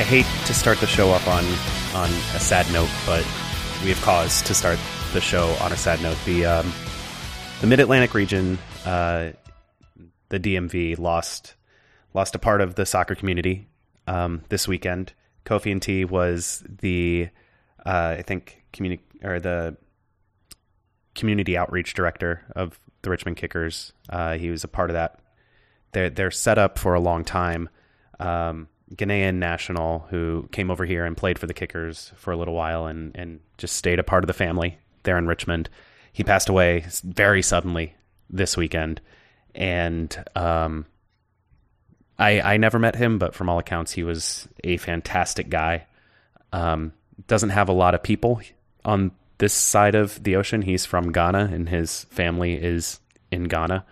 I hate to start the show up on on a sad note, but we have cause to start the show on a sad note. The um, the Mid Atlantic region, uh, the DMV, lost lost a part of the soccer community um, this weekend. Kofi and T was the uh, I think community or the community outreach director of the Richmond Kickers. Uh, he was a part of that. They're they're set up for a long time. Um, Ghanaian national who came over here and played for the Kickers for a little while and, and just stayed a part of the family there in Richmond. He passed away very suddenly this weekend. And um, I, I never met him, but from all accounts, he was a fantastic guy. Um, doesn't have a lot of people on this side of the ocean. He's from Ghana, and his family is in Ghana.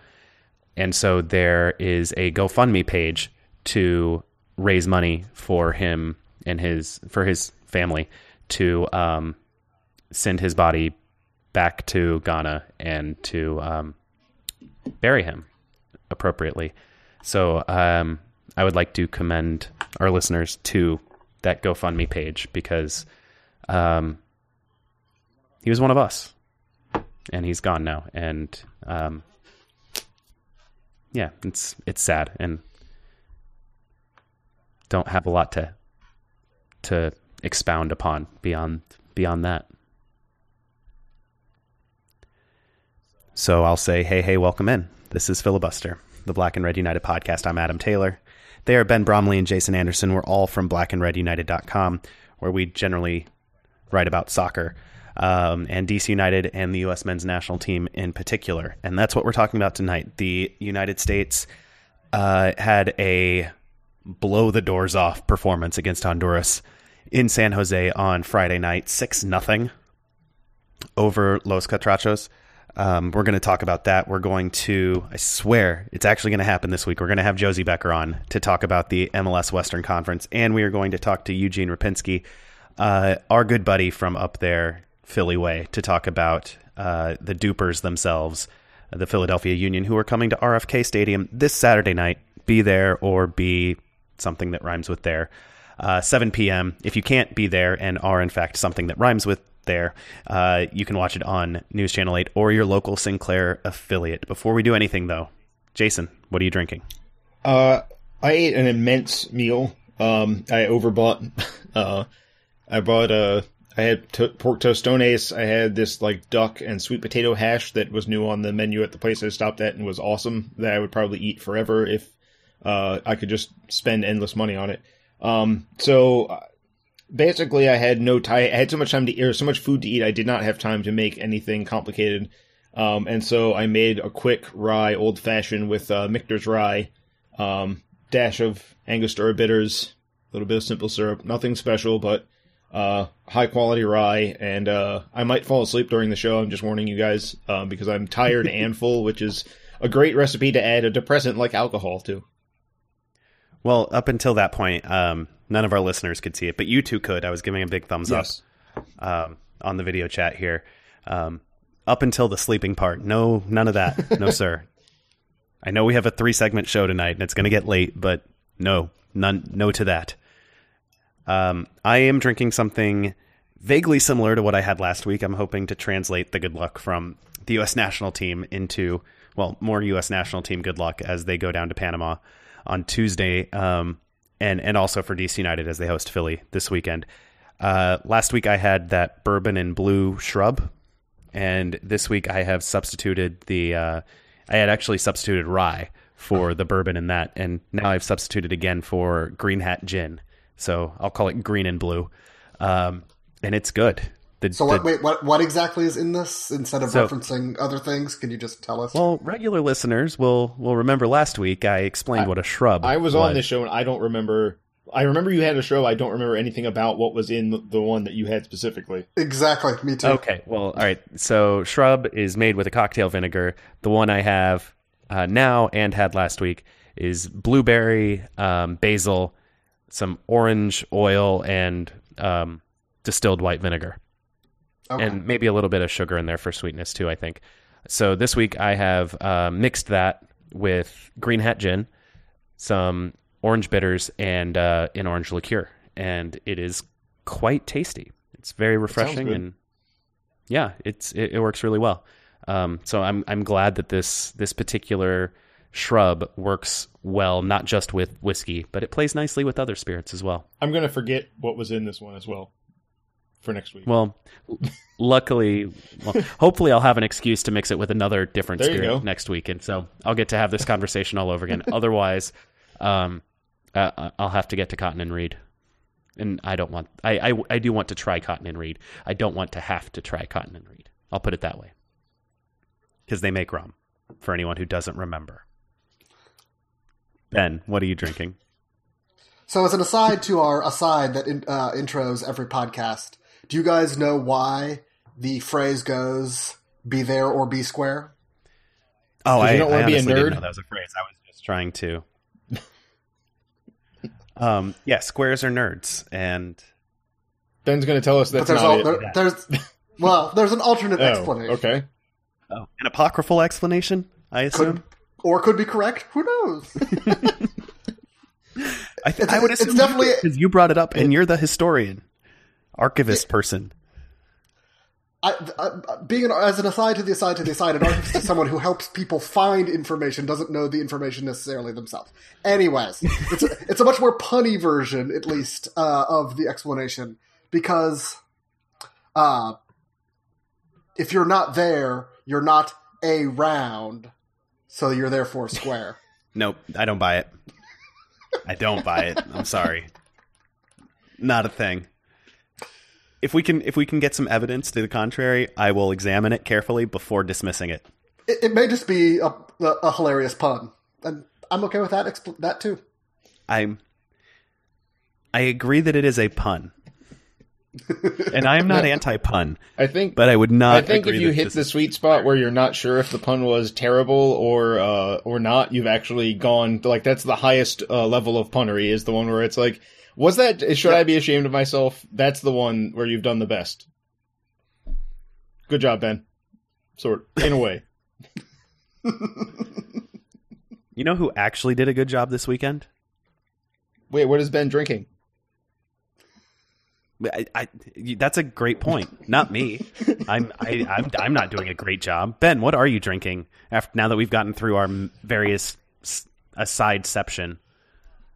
And so there is a GoFundMe page to raise money for him and his for his family to um, send his body back to Ghana and to um, bury him appropriately. So um, I would like to commend our listeners to that GoFundMe page because um, he was one of us, and he's gone now. And um, yeah, it's it's sad, and don't have a lot to to expound upon beyond beyond that. So I'll say, hey, hey, welcome in. This is Filibuster, the Black and Red United podcast. I'm Adam Taylor. They are Ben Bromley and Jason Anderson. We're all from blackandredunited.com, where we generally write about soccer um, and DC United and the U.S. men's national team in particular. And that's what we're talking about tonight. The United States uh, had a blow the doors off performance against Honduras in San Jose on Friday night, six nothing over Los Catrachos. Um, we're going to talk about that. We're going to, I swear, it's actually going to happen this week. We're going to have Josie Becker on to talk about the MLS Western Conference, and we are going to talk to Eugene Rapinski, uh, our good buddy from up there, Philly Way, to talk about uh, the Dupers themselves, the Philadelphia Union, who are coming to RFK Stadium this Saturday night. Be there or be something that rhymes with there. Uh, 7 p.m. If you can't be there and are in fact something that rhymes with there, uh, you can watch it on News Channel 8 or your local Sinclair affiliate. Before we do anything, though, Jason, what are you drinking? Uh, I ate an immense meal. Um, I overbought. Uh, I bought uh, I had to- pork tostones. I had this like duck and sweet potato hash that was new on the menu at the place I stopped at and was awesome. That I would probably eat forever if uh, I could just spend endless money on it. Um, so uh, basically, I had no time. I had so much time to eat, or so much food to eat. I did not have time to make anything complicated. Um, and so I made a quick rye old fashioned with uh, Michter's rye, um, dash of Angostura bitters, a little bit of simple syrup, nothing special, but uh, high quality rye. And uh, I might fall asleep during the show. I'm just warning you guys uh, because I'm tired and full, which is a great recipe to add a depressant like alcohol to. Well, up until that point, um, none of our listeners could see it, but you two could. I was giving a big thumbs Yes. up um, on the video chat here. Um, up until the sleeping part, no, none of that, no sir. I know we have a three segment show tonight, and it's going to get late, but no, none, no to that. Um, I am drinking something vaguely similar to what I had last week. I'm hoping to translate the good luck from the U.S. national team into, well, more U.S. national team good luck as they go down to Panama on Tuesday, um, and and also for DC United as they host Philly this weekend. Uh, last week I had that bourbon and blue shrub, and this week I have substituted the. Uh, I had actually substituted rye for the bourbon in that, and now I've substituted again for Green Hat Gin. So I'll call it green and blue, um, and it's good. The, So the- what, wait, what what exactly is in this? Instead of So- referencing other things, can you just tell us? well, regular listeners will will remember last week I explained what a shrub. I was on this show and I don't remember. I remember you had a show. I don't remember anything about what was in the, the one that you had specifically. exactly, me too. Okay, well, all right. So shrub is made with a cocktail vinegar. The one I have uh, now and had last week is blueberry, um, basil, some orange oil, and um, distilled white vinegar, Okay. and maybe a little bit of sugar in there for sweetness too. I think. So this week I have uh, mixed that with green hat gin, some orange bitters, and uh, an orange liqueur, and it is quite tasty. It's very refreshing and yeah, it's it, it works really well. Um, so I'm I'm glad that this this particular shrub works well, not just with whiskey, but it plays nicely with other spirits as well. I'm gonna forget what was in this one as well for next week. Well, luckily, well, hopefully I'll have an excuse to mix it with another different There spirit next week, and so I'll get to have this conversation all over again. Otherwise, um, uh, I'll have to get to Cotton and Reed, and I don't want. I, I I do want to try Cotton and Reed. I don't want to have to try Cotton and Reed. I'll put it that way, because they make rum. For anyone who doesn't remember, Ben, what are you drinking? So, as an aside to our aside that in, uh, intros every podcast, do you guys know why the phrase goes "be there or be square"? Oh, I, don't wanna be a honestly didn't nerd? know that was a phrase. I was just trying to. um, yeah, squares are nerds, and Ben's gonna tell us But that's there's not al- it. there, there's well, there's an alternate Oh, explanation, okay. oh, an apocryphal explanation. I assume. could or could be correct. Who knows? I, th- It's- I would assume it's definitely- because you brought it up, and you're the historian, archivist person. I, I, being an, as an aside to the aside to the aside, an archivist is someone who helps people find information, doesn't know the information necessarily themselves. Anyways, it's a, it's a much more punny version, at least, uh, of the explanation because uh, if you're not there, you're not a round, so you're therefore square. Nope, I don't buy it. I don't buy it. I'm sorry. Not a thing. If we can if we can get some evidence to the contrary, I will examine it carefully before dismissing it. It, it may just be a, a, a hilarious pun, and I'm okay with that. Expl- that too. I'm I agree that it is a pun. and I am not anti pun, I think but I would not I think if you hit the sweet spot where you're not sure if the pun was terrible or uh, or not, you've actually gone like that's the highest uh, level of punnery is the one where it's like, was that should I be ashamed of myself? That's the one where you've done the best. Good job, Ben. Sort in a way. You know who actually did a good job this weekend? Wait, what is Ben drinking? I, I, that's a great point. Not me. I'm I, I'm I'm not doing a great job. Ben, what are you drinking? After now that we've gotten through our various aside asideception.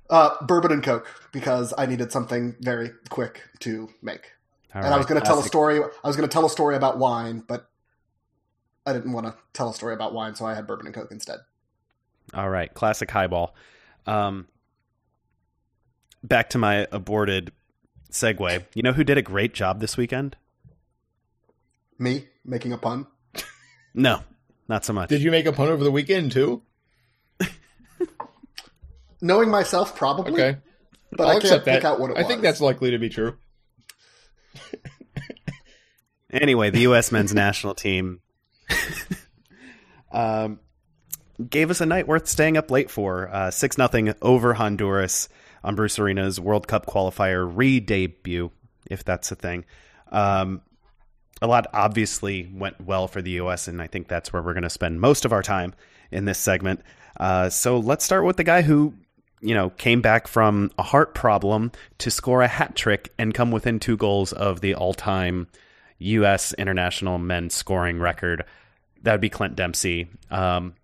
Uh, bourbon and Coke because I needed something very quick to make. All and I was going to tell a story. I was going to tell a story about wine, but I didn't want to tell a story about wine, so I had bourbon and Coke instead. All right, classic highball. Um, back to my aborted segue. You know who did a great job this weekend? Me making a pun. No, not so much. Did you make a pun over the weekend too? Knowing myself, probably. Okay, But I'll I can't pick out what it I was. think that's likely to be true. Anyway, the U.S. men's national team um, gave us a night worth staying up late for. Uh, Six nothing over Honduras on Bruce Arena's World Cup qualifier re-debut, if that's a thing. Um, a lot obviously went well for the U.S., and I think that's where we're going to spend most of our time in this segment. Uh, so let's start with the guy who, you know, came back from a heart problem to score a hat trick and come within two goals of the all-time U.S. international men's scoring record. That would be Clint Dempsey. Um,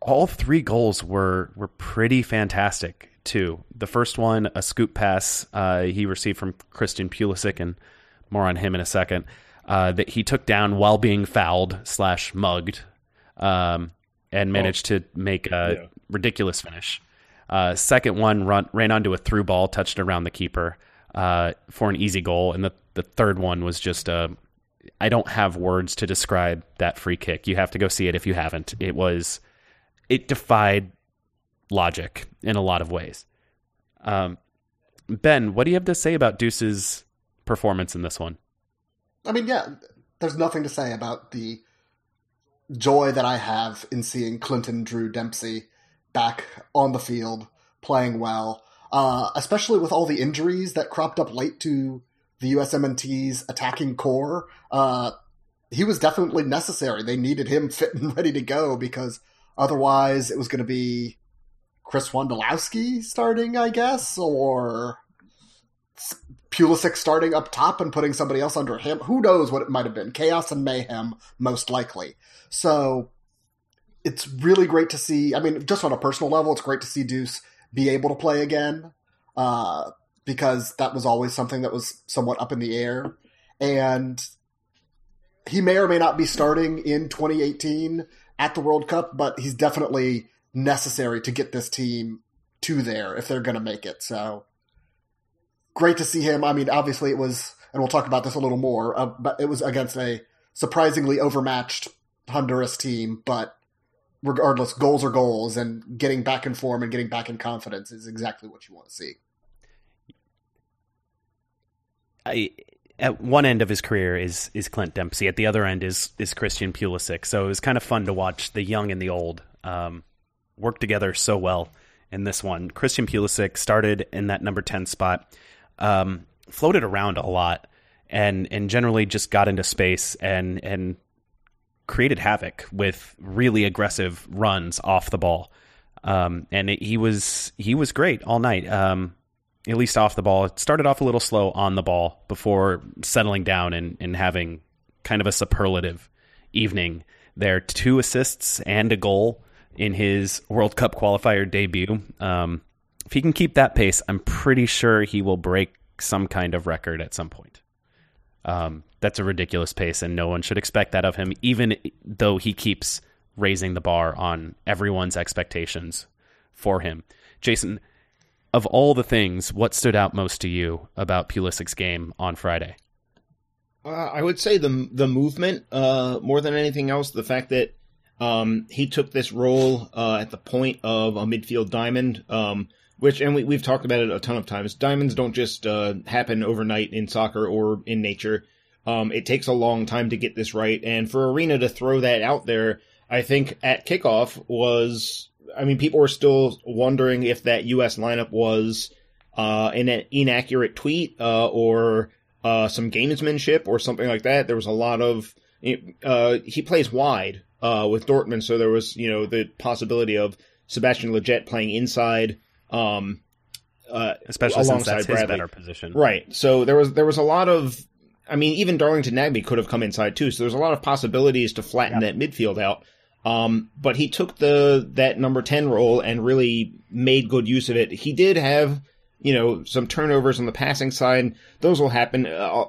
all three goals were were pretty fantastic too. The first one, a scoop pass uh, he received from Christian Pulisic, and more on him in a second. Uh, that he took down while being fouled slash mugged, um, and managed to make a Yeah. ridiculous finish. Uh, second one run, ran onto a through ball, touched around the keeper uh, for an easy goal, and the the third one was just a I don't have words to describe that free kick. You have to go see it if you haven't. It was it defied logic in a lot of ways. Um, ben, what do you have to say about Deuce's performance in this one? I mean, yeah, there's nothing to say about the joy that I have in seeing Clinton Drew Dempsey back on the field playing well, uh, especially with all the injuries that cropped up late to the USMNT's attacking core. Uh, he was definitely necessary. They needed him fit and ready to go because otherwise it was going to be Chris Wondolowski starting, I guess, or Pulisic starting up top and putting somebody else under him. Who knows what it might have been? Chaos and mayhem, most likely. So it's really great to see. I mean, just on a personal level, it's great to see Deuce be able to play again uh, because that was always something that was somewhat up in the air. And he may or may not be starting in 2018 at the World Cup, but he's definitely necessary to get this team to there if they're going to make it. So great to see him. I mean, obviously it was, and we'll talk about this a little more, uh, but it was against a surprisingly overmatched Honduras team, but regardless, goals are goals, and getting back in form and getting back in confidence is exactly what you want to see. I, at one end of his career is is Clint Dempsey. At the other end is is Christian Pulisic. So it was kind of fun to watch the young and the old um, work together so well in this one. Christian Pulisic started in that number ten spot, um, floated around a lot, and and generally just got into space and and created havoc with really aggressive runs off the ball. Um, and it, he was he was great all night. Um, at least off the ball. It started off a little slow on the ball before settling down and, and having kind of a superlative evening there. Two assists and a goal in his World Cup qualifier debut. Um, if he can keep that pace, I'm pretty sure he will break some kind of record at some point. Um, that's a ridiculous pace, and no one should expect that of him, even though he keeps raising the bar on everyone's expectations for him. Jason, of all the things, what stood out most to you about Pulisic's game on Friday? Uh, I would say the the movement uh, more than anything else. The fact that um, he took this role uh, at the point of a midfield diamond, um, which and we, we've talked about it a ton of times. Diamonds don't just uh, happen overnight in soccer or in nature. Um, it takes a long time to get this right, and for Arena to throw that out there, I think at kickoff was I mean, people were still wondering if that U.S. lineup was uh, an inaccurate tweet uh, or uh, some gamesmanship or something like that. There was a lot of uh, he plays wide uh, with Dortmund, so there was you know the possibility of Sebastian Lletget playing inside. Um, uh, Especially since that's Bradley. his better position, right? So there was there was a lot of I mean, even Darlington Nagbe could have come inside too. So there's a lot of possibilities to flatten that midfield out. Um, but he took the that number ten role and really made good use of it. He did have you know some turnovers on the passing side; those will happen. Uh,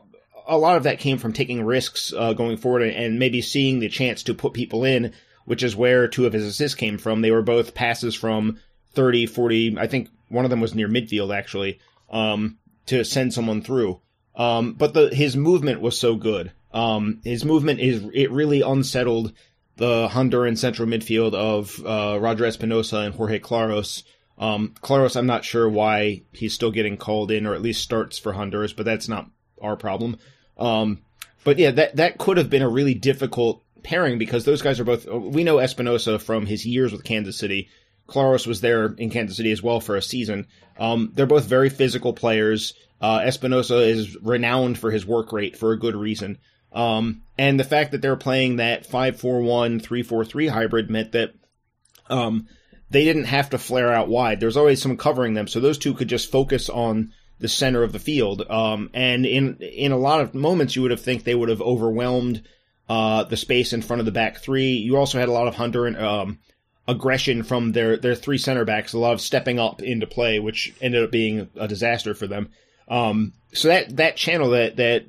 a lot of that came from taking risks uh, going forward and maybe seeing the chance to put people in, which is where two of his assists came from. They were both passes from 30, 40. I think one of them was near midfield actually um, to send someone through. Um, but the his movement was so good. Um, his movement is it really unsettled the Honduran central midfield of uh, Roger Espinoza and Jorge Claros. Um, Claros, I'm not sure why he's still getting called in, or at least starts for Honduras, but that's not our problem. Um, but yeah, that that could have been a really difficult pairing because those guys are both. We know Espinoza from his years with Kansas City. Claros was there in Kansas City as well for a season. Um, they're both very physical players. Uh, Espinoza is renowned for his work rate for a good reason. Um, and the fact that they're playing that 5-4-1, 3-4-3 hybrid meant that um, they didn't have to flare out wide. There's always some covering them, so those two could just focus on the center of the field. Um, and in in a lot of moments, you would have think they would have overwhelmed uh, the space in front of the back three. You also had a lot of Hunter and um, aggression from their their three center backs, a lot of stepping up into play, which ended up being a disaster for them. Um, so that that channel that that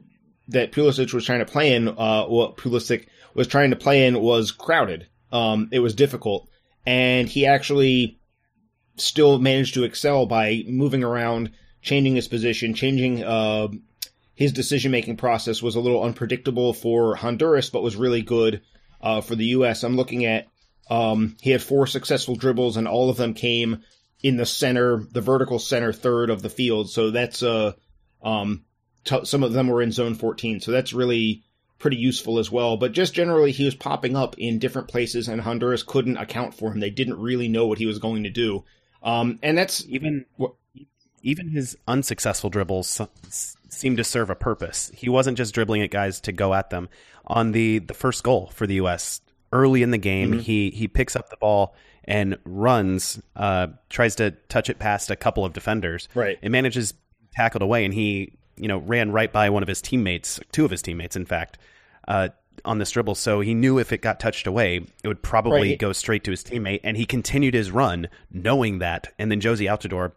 that Pulisic was trying to play in, uh, what Pulisic was trying to play in was crowded. Um, it was difficult, and he actually still managed to excel by moving around, changing his position, changing uh, his decision making process was a little unpredictable for Honduras, but was really good uh, for the U.S. I'm looking at um, he had four successful dribbles, and all of them came in the center, the vertical center third of the field. So that's uh, um, t- some of them were in zone 14. So that's really pretty useful as well. But just generally, he was popping up in different places, and Honduras couldn't account for him. They didn't really know what he was going to do. Um, and that's even even his unsuccessful dribbles seemed to serve a purpose. He wasn't just dribbling at guys to go at them. On the the first goal for the U.S. early in the game, mm-hmm. he he picks up the ball and runs, uh, tries to touch it past a couple of defenders. Right, it manages tackled away, and he you know ran right by one of his teammates, two of his teammates, in fact. Uh, on this dribble, so he knew if it got touched away, it would probably right. go straight to his teammate, and he continued his run, knowing that. And then Jozy Altidore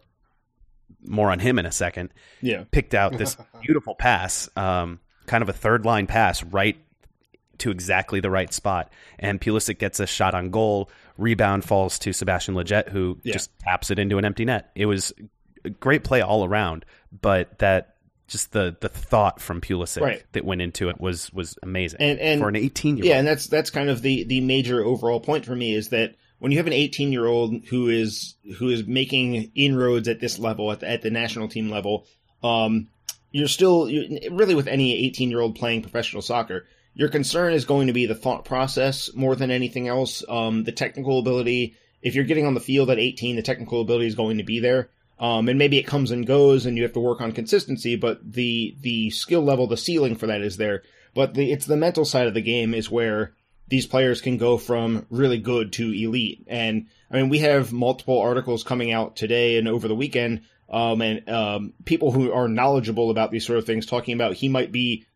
more on him in a second. Yeah, picked out this beautiful pass, um, kind of a third line pass right to exactly the right spot, and Pulisic gets a shot on goal. Rebound falls to Sebastian Lletget, who yeah. just taps it into an empty net. It was a great play all around, but that just the the thought from Pulisic right. that went into it was was amazing. And, and for an eighteen year old, yeah, and that's that's kind of the the major overall point for me is that when you have an 18 year old who is who is making inroads at this level at the, at the national team level, um, you're still you're, really with any 18 year old playing professional soccer. Your concern is going to be the thought process more than anything else. Um, the technical ability. If you're getting on the field at 18, the technical ability is going to be there. Um, and maybe it comes and goes, and you have to work on consistency. But the the skill level, the ceiling for that is there. But the, it's the mental side of the game is where these players can go from really good to elite. And I mean, we have multiple articles coming out today and over the weekend, um, and um, people who are knowledgeable about these sort of things talking about he might be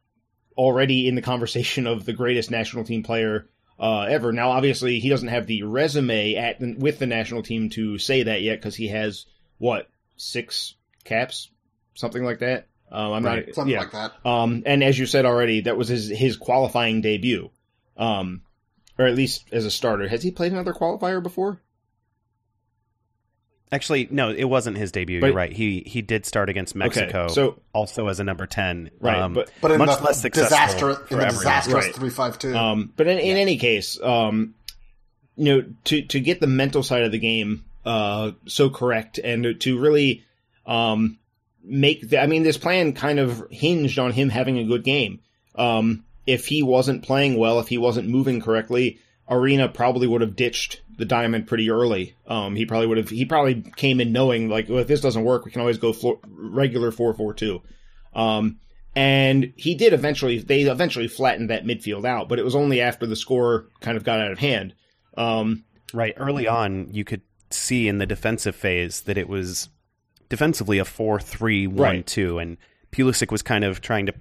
already in the conversation of the greatest national team player uh, ever. Now, obviously, he doesn't have the resume at with the national team to say that yet because he has what six caps, something like that. Um, I'm right. not something yeah. like that. Um, and as you said already, that was his his qualifying debut um, or at least as a starter. Has he played another qualifier before? Actually, no, it wasn't his debut. But, You're right. He he did start against Mexico, okay, so also as a number ten. Right, um, but but in much the less successful in the disastrous three five two. Um, but in, in yeah. any case, um, you know, to to get the mental side of the game uh so correct and to really um make the, I mean, this plan kind of hinged on him having a good game. Um, if he wasn't playing well, if he wasn't moving correctly, Arena probably would have ditched the diamond pretty early. Um, he probably would have. He probably came in knowing like, well, if this doesn't work, we can always go floor, regular four four two. Um, and he did eventually. They eventually flattened that midfield out, but it was only after the score kind of got out of hand. Um, right early on, you could see in the defensive phase that it was defensively a four three one two, and Pulisic was kind of trying to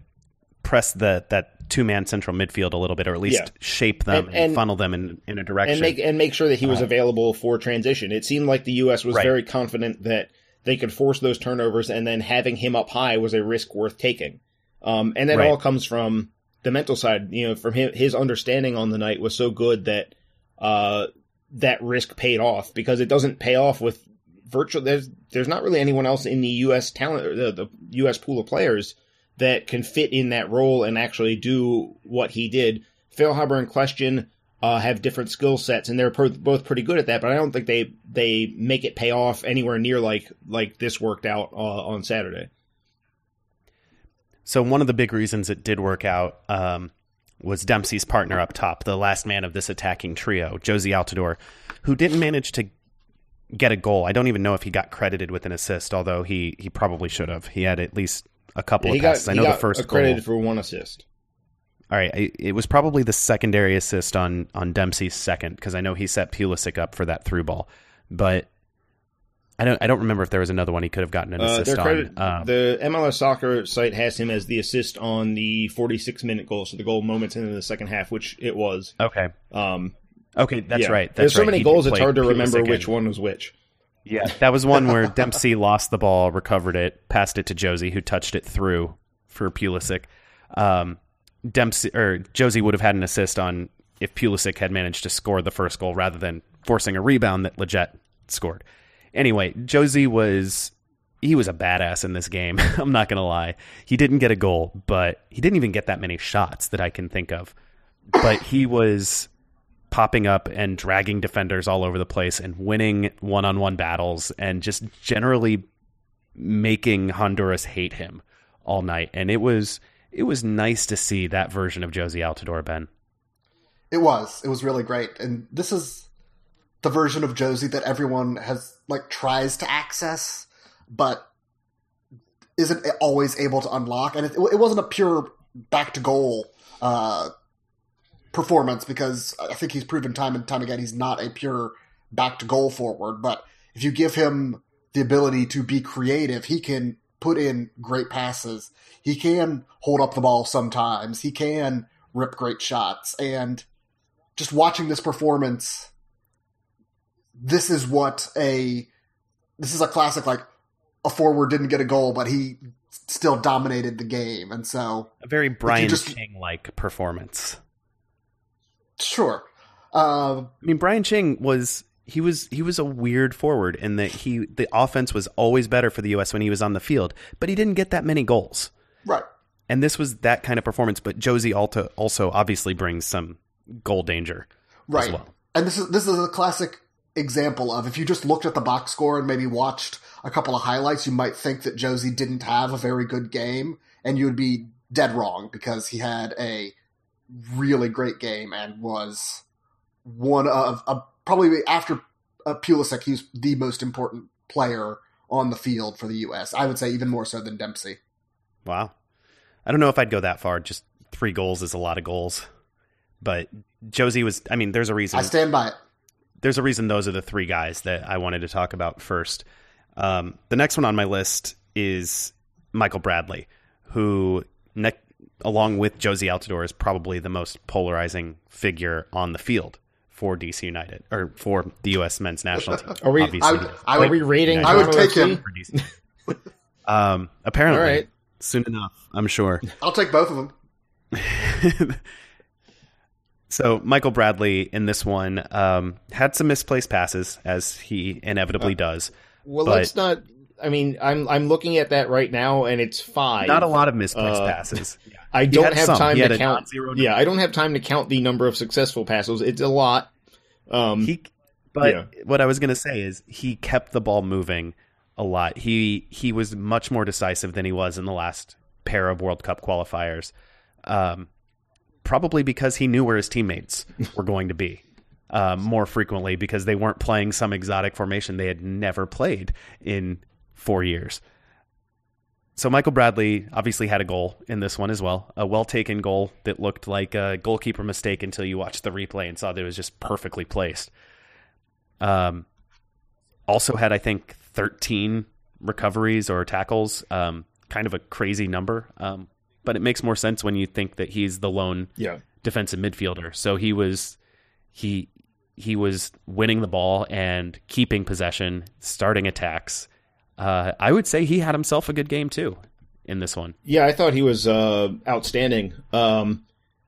press the that two man central midfield a little bit, or at least yeah. shape them and, and, and, funnel them in, in a direction, and make and make sure that he was uh, available for transition. It seemed like the U.S. was right. very confident that they could force those turnovers, and then having him up high was a risk worth taking. Um, and that right. all comes from the mental side. You know, from him, his understanding on the night was so good that uh, that risk paid off because it doesn't pay off with virtual. There's there's not really anyone else in the U.S. talent, the, the U.S. pool of players that can fit in that role and actually do what he did. Feilhaber and Kljestan uh, have different skill sets, and they're both pretty good at that. But I don't think they they make it pay off anywhere near like like this worked out uh, on Saturday. So one of the big reasons it did work out um, was Dempsey's partner up top, the last man of this attacking trio, Jozy Altidore, who didn't manage to get a goal. I don't even know if he got credited with an assist, although he he probably should have. He had at least a couple yeah, of passes. Got, I know the first credited goal. for one assist. All right, it was probably the secondary assist on on Dempsey's second because I know he set Pulisic up for that through ball, but I don't I don't remember if there was another one he could have gotten an uh, assist credit, on. Um, the MLS Soccer site has him as the assist on the 46 minute goal, so the goal moments into the second half, which it was. Okay. Um, okay, that's yeah. right. That's There's so right. many he goals; it's hard to remember which one was which. Yeah, that was one where Dempsey lost the ball, recovered it, passed it to Jozy, who touched it through for Pulisic. Um, Dempsey or Jozy would have had an assist on if Pulisic had managed to score the first goal rather than forcing a rebound that Lletget scored. Anyway, Jozy was he was a badass in this game. I'm not gonna lie. He didn't get a goal, but he didn't even get that many shots that I can think of. But he was popping up and dragging defenders all over the place and winning one-on-one battles and just generally making Honduras hate him all night. And it was it was nice to see that version of Jozy Altidore, Ben. It was. It was really great. And this is the version of Jozy that everyone has like tries to access, but isn't always able to unlock. And it, it wasn't a pure back to goal uh, performance because I think he's proven time and time again he's not a pure back to goal forward. But if you give him the ability to be creative, he can put in great passes. He can hold up the ball sometimes. He can rip great shots. And just watching this performance, this is what a this is a classic like a forward didn't get a goal, but he still dominated the game. And so a very Brian just, Ching like performance. Sure. Uh, I mean, Brian Ching was he was he was a weird forward in that he the offense was always better for the U.S. when he was on the field, but he didn't get that many goals. Right. And this was that kind of performance, but Jozy Alta also obviously brings some goal danger right. as well. And this is this is a classic example of if you just looked at the box score and maybe watched a couple of highlights, you might think that Jozy didn't have a very good game, and you would be dead wrong because he had a really great game and was one of a probably after uh, Pulisic, was the most important player on the field for the U.S. I would say even more so than Dempsey. Wow, I don't know if I'd go that far. Just three goals is a lot of goals, but Jozy was. I mean, there's a reason. I stand by it. There's a reason those are the three guys that I wanted to talk about first. Um, the next one on my list is Michael Bradley, who ne- along with Jozy Altidore is probably the most polarizing figure on the field for DC United or for the U.S. men's national team. Are we? Obviously, I would, I would, are we rating? I would take him. um, apparently, All right. soon enough, I'm sure. I'll take both of them. so Michael Bradley in this one um, had some misplaced passes, as he inevitably uh, does. Well, let's not. I mean, I'm I'm looking at that right now, and it's five. Not a lot of misplaced uh, passes. I don't have some. time to count. Yeah, I don't have time to count the number of successful passes. It's a lot. Um, he, but yeah. what I was going to say is he kept the ball moving a lot. He he was much more decisive than he was in the last pair of World Cup qualifiers. Um, probably because he knew where his teammates were going to be. Uh, more frequently because they weren't playing some exotic formation they had never played in four years. So Michael Bradley obviously had a goal in this one as well, a well taken goal that looked like a goalkeeper mistake until you watched the replay and saw that it was just perfectly placed. Um, also had I think 13 recoveries or tackles, um, kind of a crazy number, um, but it makes more sense when you think that he's the lone yeah. defensive midfielder. So he was he he was winning the ball and keeping possession, starting attacks uh, I would say he had himself a good game too in this one. Yeah, I thought he was uh, outstanding. Um,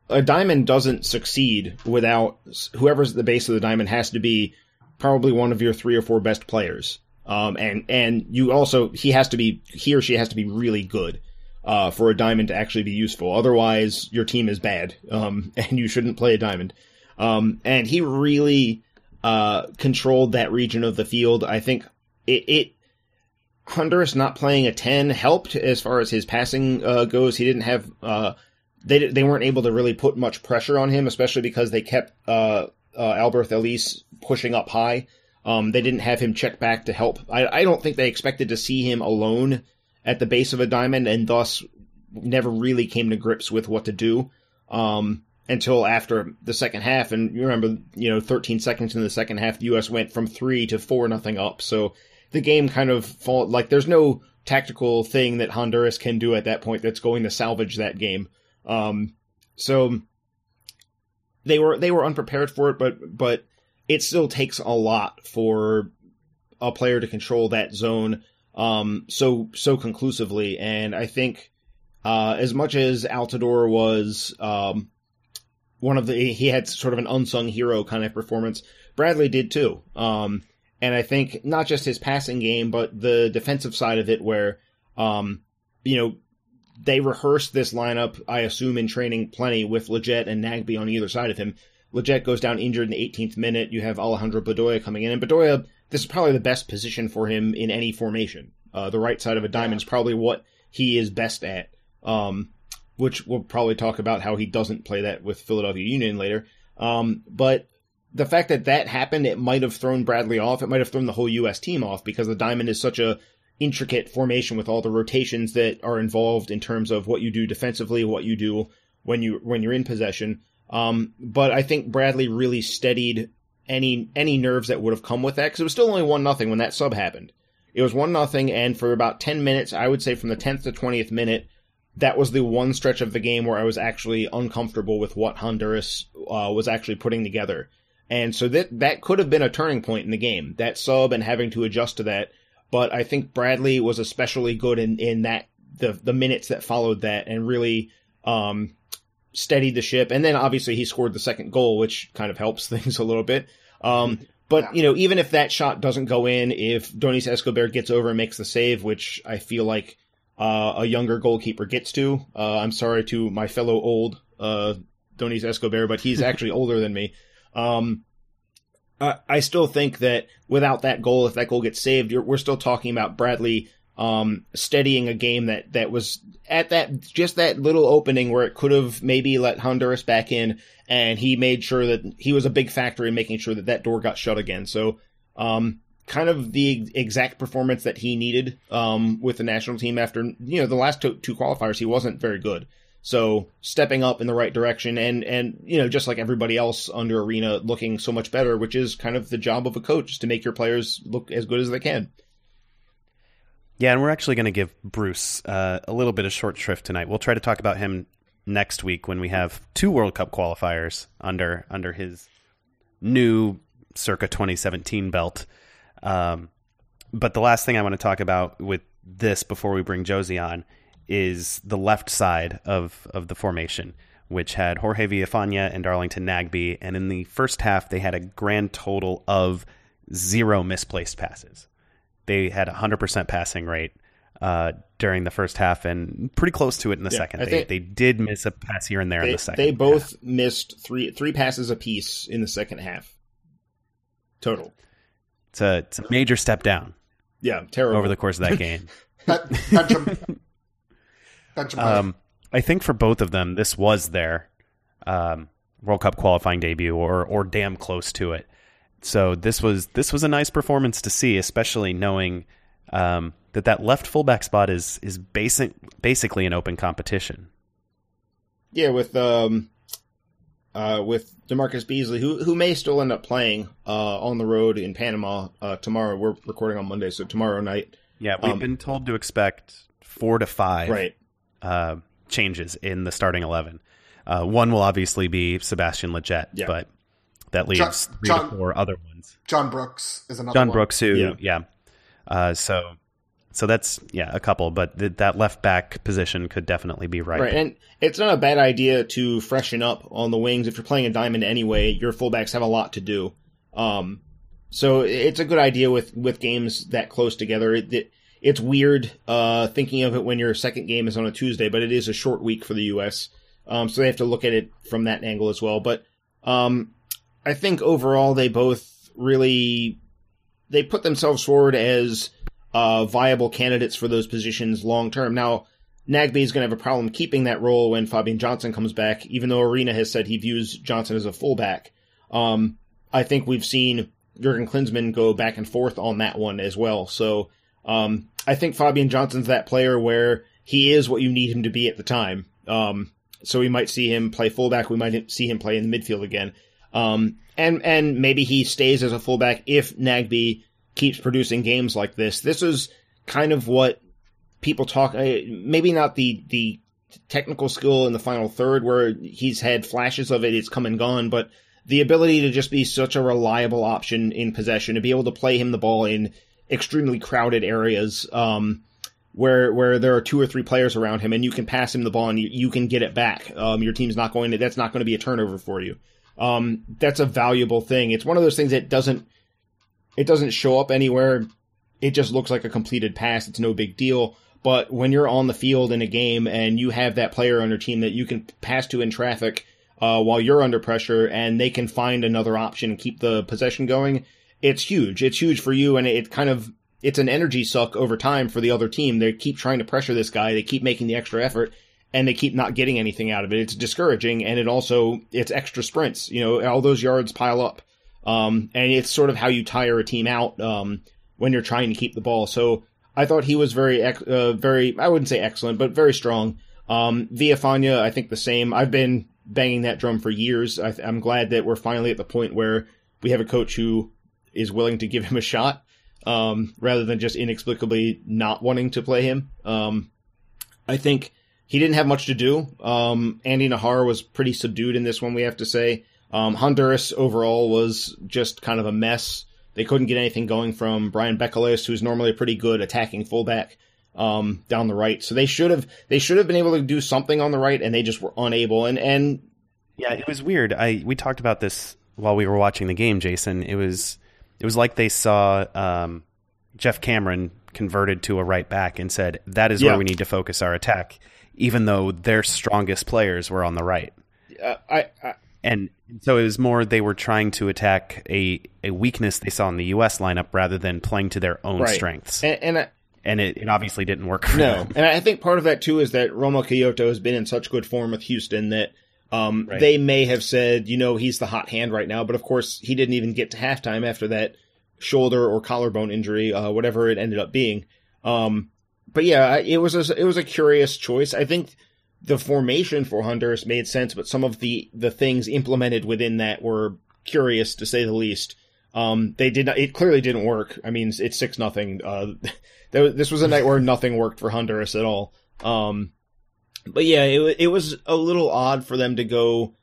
a diamond doesn't succeed without whoever's at the base of the diamond has to be probably one of your three or four best players. Um, and and you also he has to be he or she has to be really good uh, for a diamond to actually be useful. Otherwise, your team is bad, um, and you shouldn't play a diamond. Um, and he really uh, controlled that region of the field. I think it, it Honduras not playing a 10 helped as far as his passing uh, goes. He didn't have, uh, they, they weren't able to really put much pressure on him, especially because they kept uh, uh Alberth Elis pushing up high. Um, they didn't have him check back to help. I, I don't think they expected to see him alone at the base of a diamond and thus never really came to grips with what to do. Um, until after the second half. And you remember, you know, 13 seconds in the second half, the U.S. went from three to four nothing up. So the game kind of fall like there's no tactical thing that Honduras can do at that point that's going to salvage that game. Um, so they were they were unprepared for it, but but it still takes a lot for a player to control that zone um, so so conclusively. And I think uh, as much as Altidore was um, one of the he had sort of an unsung hero kind of performance, Bradley did too. Um, And I think not just his passing game, but the defensive side of it, where, um, you know, they rehearsed this lineup, I assume, in training plenty with Lletget and Nagbe on either side of him. Lletget goes down injured in the 18th minute. You have Alejandro Bedoya coming in, and Bedoya, this is probably the best position for him in any formation. Uh, the right side of a diamond is probably what he is best at. Um, which we'll probably talk about how he doesn't play that with Philadelphia Union later. Um, but the fact that that happened, it might have thrown Bradley off. It might have thrown the whole U.S. team off because the diamond is such a intricate formation with all the rotations that are involved in terms of what you do defensively, what you do when you when you're in possession. Um, but I think Bradley really steadied any any nerves that would have come with that because it was still only one nothing when that sub happened. It was one nothing, and for about ten minutes, I would say from the tenth to twentieth minute, that was the one stretch of the game where I was actually uncomfortable with what Honduras uh, was actually putting together. And so that that could have been a turning point in the game, that sub and having to adjust to that. But I think Bradley was especially good in, in that the the minutes that followed that and really um, steadied the ship. And then obviously he scored the second goal, which kind of helps things a little bit. Um, but you know, even if that shot doesn't go in, if Donis Escobar gets over and makes the save, which I feel like uh, a younger goalkeeper gets to. Uh, I'm sorry to my fellow old uh, Donis Escobar, but he's actually older than me. Um, I, I, still think that without that goal, if that goal gets saved, we're still talking about Bradley um, steadying a game that that was at that just that little opening where it could have maybe let Honduras back in, and he made sure that he was a big factor in making sure that that door got shut again. So. Um, kind of the exact performance that he needed um, with the national team after you know the last two, two, qualifiers he wasn't very good so stepping up in the right direction and and you know just like everybody else under arena looking so much better which is kind of the job of a coach is to make your players look as good as they can. Yeah and we're actually going to give bruce uh, a little bit of short shrift tonight. We'll try to talk about him next week when we have two world cup qualifiers under under his new circa 2017 belt. Um, but the last thing I want to talk about with this before we bring Josie on is the left side of, of the formation, which had Jorge Villafaña and Darlington Nagbe. And in the first half, they had a grand total of zero misplaced passes. They had a 100% passing rate uh, during the first half and pretty close to it in the yeah, second. They, they did miss a pass here and there they, in the second. They both half. missed three three passes apiece in the second half total. It's a it's a major step down. Yeah, terrible over the course of that game. Benjamin. Um, I think for both of them, this was their um, World Cup qualifying debut, or or damn close to it. So this was this was a nice performance to see, especially knowing um, that that left fullback spot is is basic basically an open competition. Yeah, with um, uh, with DaMarcus Beasley, who who may still end up playing uh, on the road in Panama uh, tomorrow. We're recording on Monday, so tomorrow night. Yeah, we've um, been told to expect four to five right. Uh, changes in the starting eleven. Uh, one will obviously be Sebastian Lletget, yeah. but that leaves John, three John, to four other ones. John Brooks is another. John one. Brooks, who yeah, yeah. Uh, so so that's yeah a couple, but th- that left back position could definitely be right. Right, and it's not a bad idea to freshen up on the wings if you're playing a diamond anyway. Your fullbacks have a lot to do, um, so it's a good idea with with games that close together. It, it, it's weird uh, thinking of it when your second game is on a Tuesday, but it is a short week for the U.S., um, so they have to look at it from that angle as well. But um, I think overall they both really they put themselves forward as uh, viable candidates for those positions long term. Now, Nagbe is going to have a problem keeping that role when Fabian Johnson comes back, even though Arena has said he views Johnson as a fullback. Um, I think we've seen Jurgen Klinsmann go back and forth on that one as well. So um, I think Fabian Johnson's that player where he is what you need him to be at the time. Um, so we might see him play fullback. We might see him play in the midfield again. Um, and and maybe he stays as a fullback if Nagbe keeps producing games like this. This is kind of what people talk. Uh, maybe not the the technical skill in the final third where he's had flashes of it. It's come and gone, but the ability to just be such a reliable option in possession to be able to play him the ball in extremely crowded areas. Um, where where there are two or three players around him, and you can pass him the ball and you, you can get it back. Um, your team's not going to. That's not going to be a turnover for you. Um, that's a valuable thing. It's one of those things that doesn't it doesn't show up anywhere. It just looks like a completed pass. It's no big deal. But when you're on the field in a game and you have that player on your team that you can pass to in traffic uh, while you're under pressure and they can find another option and keep the possession going, it's huge. It's huge for you and it kind of it's an energy suck over time for the other team. They keep trying to pressure this guy. They keep making the extra effort and they keep not getting anything out of it. It's discouraging and it also it's extra sprints. You know, all those yards pile up. Um, and it's sort of how you tire a team out um, when you're trying to keep the ball. So I thought he was very, uh, very, I wouldn't say excellent, but very strong. Um, Villafaña, I think the same. I've been banging that drum for years. I, am glad that we're finally at the point where we have a coach who is willing to give him a shot, um, rather than just inexplicably not wanting to play him. Um, I think he didn't have much to do. Um, Andy Najar was pretty subdued in this one, we have to say. Um, Honduras overall was just kind of a mess. They couldn't get anything going from Brian Beckeles, who's normally a pretty good attacking fullback um, down the right. So they should have they should have been able to do something on the right, and they just were unable. And and yeah, it was weird. I we talked about this while we were watching the game, Jason. It was it was like they saw um, Geoff Cameron converted to a right back and said that is yeah. where we need to focus our attack, even though their strongest players were on the right. Uh, I, I and so it was more they were trying to attack a, a weakness they saw in the U.S. lineup rather than playing to their own right. strengths. And, and, I, and it, it, obviously didn't work. no, them. and I think part of that too is that Romell Quioto has been in such good form with Houston that um, right. they may have said, you know, he's the hot hand right now. But of course, he didn't even get to halftime after that shoulder or collarbone injury, uh, whatever it ended up being. Um, but yeah, it was a, it was a curious choice. I think the formation for Honduras made sense, but some of the the things implemented within that were curious to say the least. Um, they did not, it clearly didn't work. I mean, it's six nothing. Uh, this was a night where nothing worked for Honduras at all. Um, but yeah, it, it was a little odd for them to go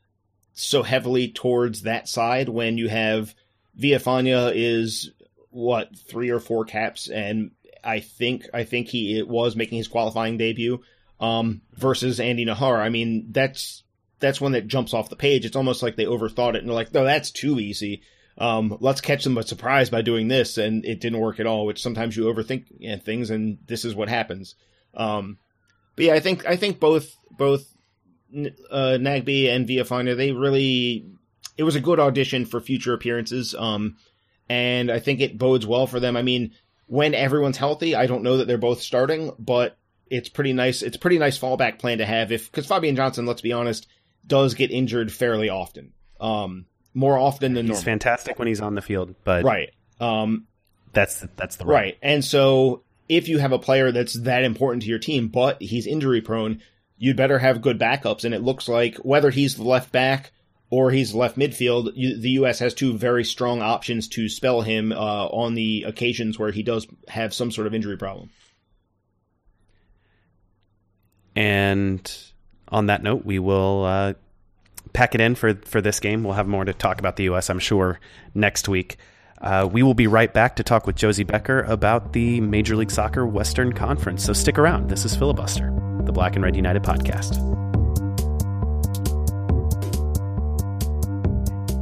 so heavily towards that side when you have Villafaña is what three or four caps, and I think I think he was making his qualifying debut um, versus Andy Najar. I mean, that's that's one that jumps off the page. It's almost like they overthought it and they're like, no, that's too easy. Um, let's catch them by surprise by doing this, and it didn't work at all. Which sometimes you overthink things, and this is what happens. Um, but yeah, I think I think both both uh, Nagbe and Villafaña they really it was a good audition for future appearances. Um, and I think it bodes well for them. I mean, when everyone's healthy, I don't know that they're both starting, but it's pretty nice. It's a pretty nice fallback plan to have if because Fabian Johnson, let's be honest, does get injured fairly often. Um, more often than he's normal. fantastic when he's on the field, but right. Um, that's that's the right. right. And so if you have a player that's that important to your team, but he's injury prone, you'd better have good backups. And it looks like whether he's the left back or he's left midfield, you, the U.S. has two very strong options to spell him uh, on the occasions where he does have some sort of injury problem. And on that note, we will uh, pack it in for, for this game. We'll have more to talk about the U.S., I'm sure, next week. Uh, we will be right back to talk with Josie Becker about the Major League Soccer Western Conference. So stick around. This is Filibuster, the Black and Red United podcast.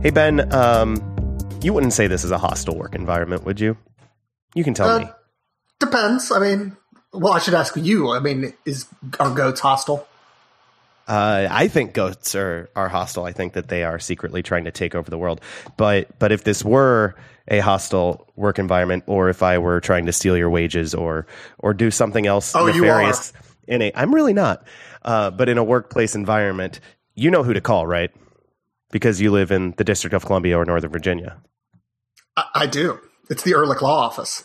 Hey, Ben, um, you wouldn't say this is a hostile work environment, would you? You can tell uh, me. Depends. I mean, well, I should ask you. I mean, is are goats hostile? Uh, I think goats are, are hostile. I think that they are secretly trying to take over the world. But but if this were a hostile work environment, or if I were trying to steal your wages, or or do something else oh, nefarious in a, I'm really not. Uh, but in a workplace environment, you know who to call, right? Because you live in the District of Columbia or Northern Virginia. I, I do. It's the Ehrlich Law Office.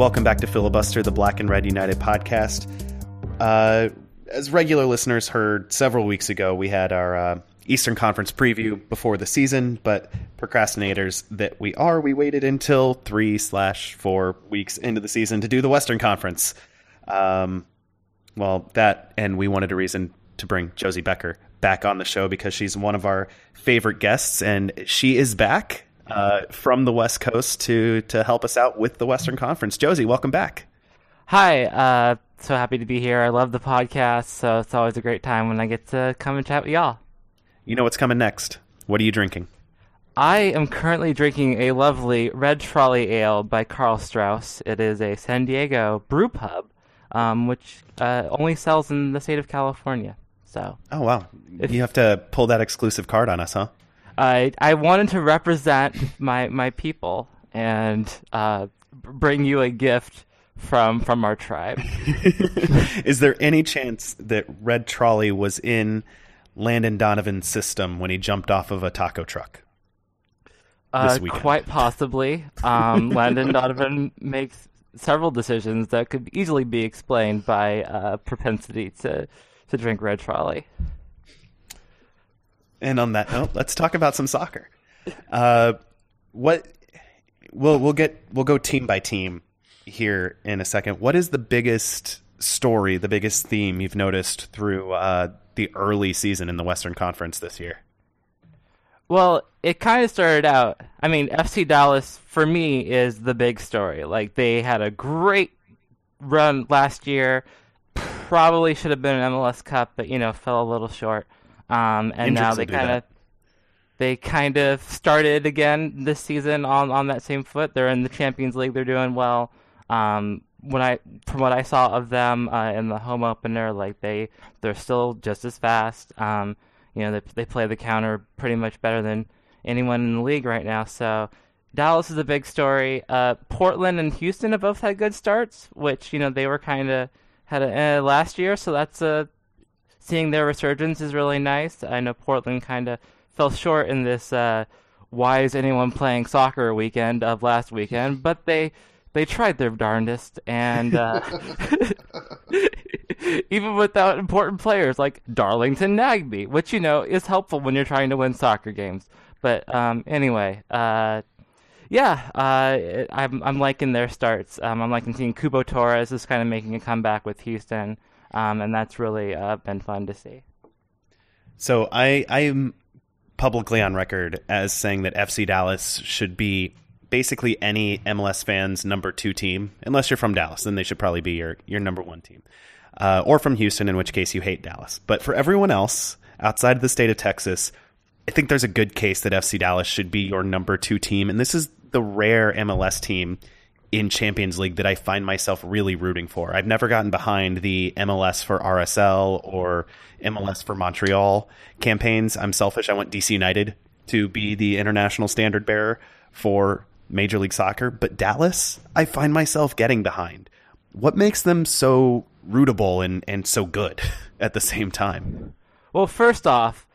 Welcome back to Filibuster, the Black and Red United podcast. Uh, as regular listeners heard several weeks ago, we had our uh, Eastern Conference preview before the season, but procrastinators that we are, we waited until three slash four weeks into the season to do the Western Conference. Um, well, that and we wanted a reason to bring Josie Becker back on the show because she's one of our favorite guests, and she is back uh, from the West Coast to to help us out with the Western Conference. Josie, welcome back. Hi, uh, so happy to be here. I love the podcast, so it's always a great time when I get to come and chat with y'all. You know what's coming next. What are you drinking? I am currently drinking a lovely Red Trolley Ale by Karl Strauss. It is a San Diego brew pub, um, which uh, only sells in the state of California. So, oh wow, if, you have to pull that exclusive card on us, huh? I I wanted to represent my my people and uh, bring you a gift from from our tribe. Is there any chance that Red Trolley was in Landon Donovan's system when he jumped off of a taco truck? Uh, quite possibly. Um, Landon Donovan makes several decisions that could easily be explained by uh, propensity to to drink Red Trolley. And on that note, let's talk about some soccer. Uh, what we'll we'll get we'll go team by team here in a second. What is the biggest story, the biggest theme you've noticed through uh, the early season in the Western Conference this year? Well, it kind of started out. I mean, FC Dallas for me is the big story. Like they had a great run last year. Probably should have been an MLS Cup, but you know, fell a little short. Um, and now they kind of they kind of started again this season on on that same foot. They're in the Champions League. They're doing well. Um, when I from what I saw of them uh, in the home opener, like they they're still just as fast. Um, you know, they they play the counter pretty much better than anyone in the league right now. So Dallas is a big story. Uh, Portland and Houston have both had good starts, which you know they were kind of had a, uh, last year. So that's a seeing their resurgence is really nice. I know Portland kind of fell short in this uh, why is anyone playing soccer weekend of last weekend, but they they tried their darndest, and uh, even without important players like Darlington Nagbe, which you know is helpful when you're trying to win soccer games. But um, anyway, uh, yeah, uh, I'm I'm liking their starts. Um, I'm liking seeing Cubo Torres is kind of making a comeback with Houston um, and that's really uh, been fun to see. So I I am publicly on record as saying that FC Dallas should be basically any MLS fans' number two team, unless you're from Dallas, then they should probably be your your number one team, uh, or from Houston, in which case you hate Dallas. But for everyone else outside of the state of Texas, I think there's a good case that FC Dallas should be your number two team, and this is the rare MLS team in Champions League that I find myself really rooting for. I've never gotten behind the MLS for RSL or MLS for Montreal campaigns. I'm selfish. I want DC United to be the international standard bearer for Major League Soccer, but Dallas, I find myself getting behind. What makes them so rootable and, and so good at the same time? Well, first off,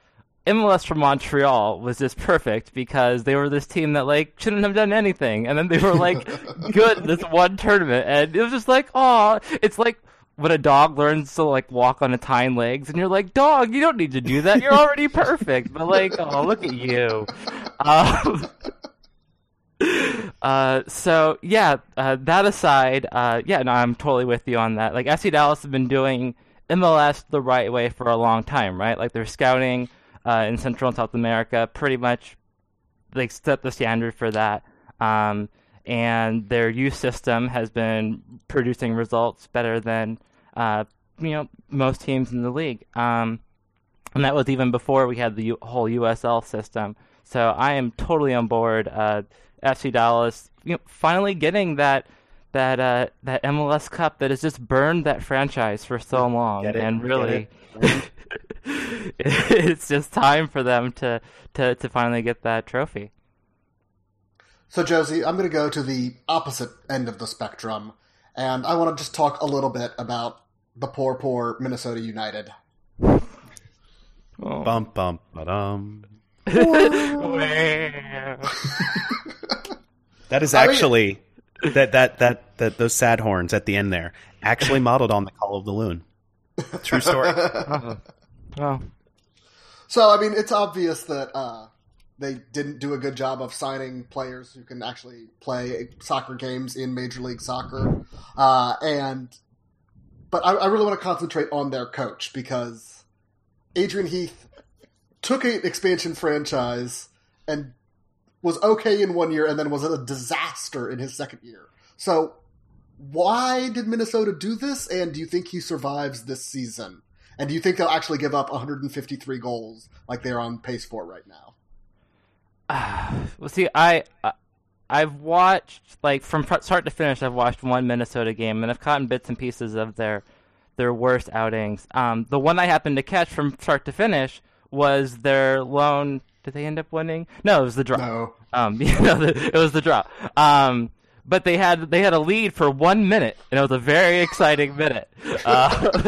MLS from Montreal was just perfect because they were this team that like shouldn't have done anything, and then they were like good this one tournament, and it was just like, oh, it's like when a dog learns to like walk on its hind legs, and you're like, dog, you don't need to do that, you're already perfect. But like, oh, look at you. Um, uh, so yeah, uh, that aside, uh, yeah, no, I'm totally with you on that. Like, FC Dallas have been doing MLS the right way for a long time, right? Like they're scouting uh, in Central and South America. Pretty much, they set the standard for that. Um, and their youth system has been producing results better than uh, you know most teams in the league. Um, and that was even before we had the U- whole USL system. So I am totally on board. Uh, FC Dallas, you know, finally getting that that uh, that MLS Cup that has just burned that franchise for so long, and really, it's just time for them to, to, to finally get that trophy. So, Josie, I'm going to go to the opposite end of the spectrum and I want to just talk a little bit about the poor, poor Minnesota United. Oh. Bump bump ba-dum. That is I mean- actually that that that that those sad horns at the end there actually modeled on the Call of the Loon. True story. oh. Oh. So, I mean, it's obvious that uh, they didn't do a good job of signing players who can actually play soccer games in Major League Soccer. Uh, and, but I, I really want to concentrate on their coach because Adrian Heath took an expansion franchise and was okay in one year and then was a disaster in his second year. So, why did Minnesota do this? And do you think he survives this season? And do you think they'll actually give up 153 goals like they're on pace for right now? well, see, I, I I've watched like from start to finish. I've watched one Minnesota game, and I've caught bits and pieces of their their worst outings. Um, the one I happened to catch from start to finish was their lone. Did they end up winning? No, it was the draw. No. Um, you know, the, it was the draw. Um, but they had they had a lead for one minute, and it was a very exciting minute. Uh,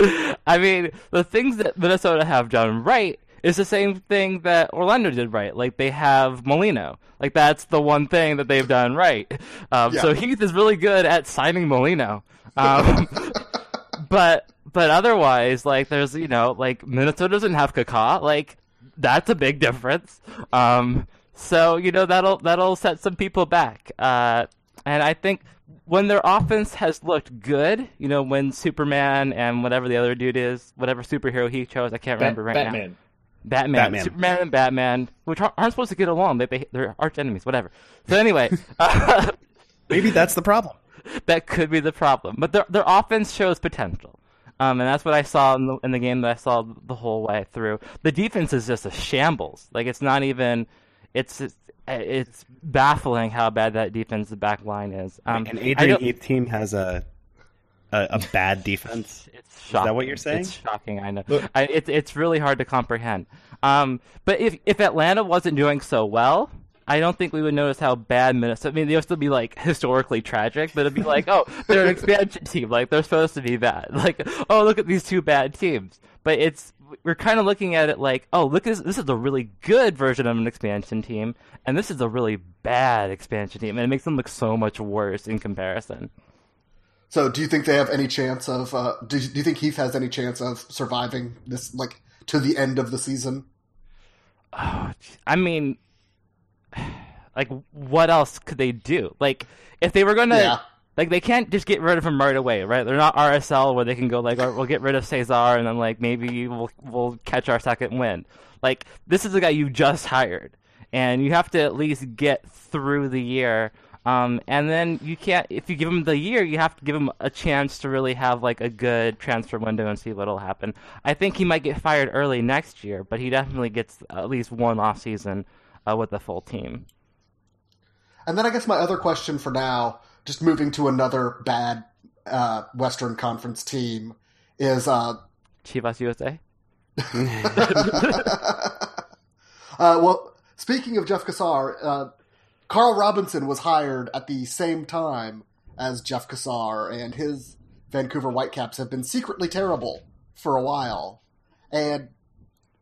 I mean, the things that Minnesota have done right is the same thing that Orlando did right. Like they have Molino. Like that's the one thing that they've done right. Um, Yeah. So Heath is really good at signing Molino. Um, but but otherwise, like there's you know like Minnesota doesn't have Kaká. Like that's a big difference. Um, so you know that'll that'll set some people back. Uh, and I think when their offense has looked good, you know when Superman and whatever the other dude is, whatever superhero he chose, I can't remember right now. Batman. Batman, Batman. Superman, and Batman, which aren't supposed to get along. They, they they're arch enemies, whatever. So anyway, uh, Maybe that's the problem. that could be the problem. But their their offense shows potential, um, and that's what I saw in the, in the game that I saw the whole way through. The defense is just a shambles. Like it's not even. It's it's baffling how bad that defensive back line is. Um, and Adrian team has a a, a bad defense. It's shocking. Is that what you're saying? It's shocking. I know. I, it's it's really hard to comprehend. Um, but if if Atlanta wasn't doing so well, I don't think we would notice how bad Minnesota. I mean, they would still be like historically tragic, but it'd be like, oh, they're an expansion team. Like they're supposed to be bad. Like, oh, look at these two bad teams. But it's we're kind of looking at it like, oh, look, this, this is a really good version of an expansion team, and this is a really bad expansion team, and it makes them look so much worse in comparison. So, do you think they have any chance of? Uh, do, you, do you think Heath has any chance of surviving this, like to the end of the season? Oh, I mean, like, what else could they do? Like, if they were gonna, Yeah. Like, they can't just get rid of him right away, right? They're not RSL where they can go like, "Oh, we'll get rid of Cassar and then like maybe we'll we'll catch our second win. Like, this is a guy you just hired, and you have to at least get through the year. Um, and then you can't, if you give him the year, you have to give him a chance to really have like a good transfer window and see what'll happen. I think he might get fired early next year, but he definitely gets at least one off season uh, with the full team. And then I guess my other question for now, just moving to another bad uh, Western Conference team, is uh, Chivas USA. uh, well, speaking of Jeff Cassar, uh, Carl Robinson was hired at the same time as Jeff Cassar, and his Vancouver Whitecaps have been secretly terrible for a while. And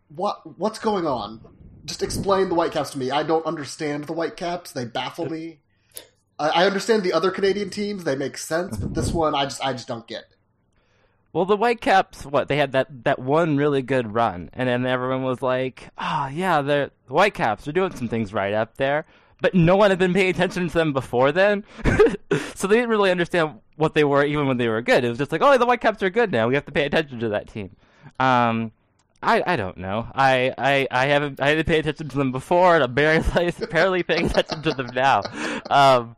what what's going on? Just explain the Whitecaps to me. I don't understand the Whitecaps; they baffle me. I, understand the other Canadian teams; they make sense, but this one, I just I just don't get. Well, the Whitecaps, what they had that that one really good run, and then everyone was like, "Oh yeah, the Whitecaps are doing some things right up there." But no one had been paying attention to them before then, so they didn't really understand what they were, even when they were good. It was just like, "Oh, the Whitecaps are good now. We have to pay attention to that team." Um, I I don't know. I I, I haven't I didn't pay attention to them before, and I'm barely barely paying attention to them now. Um,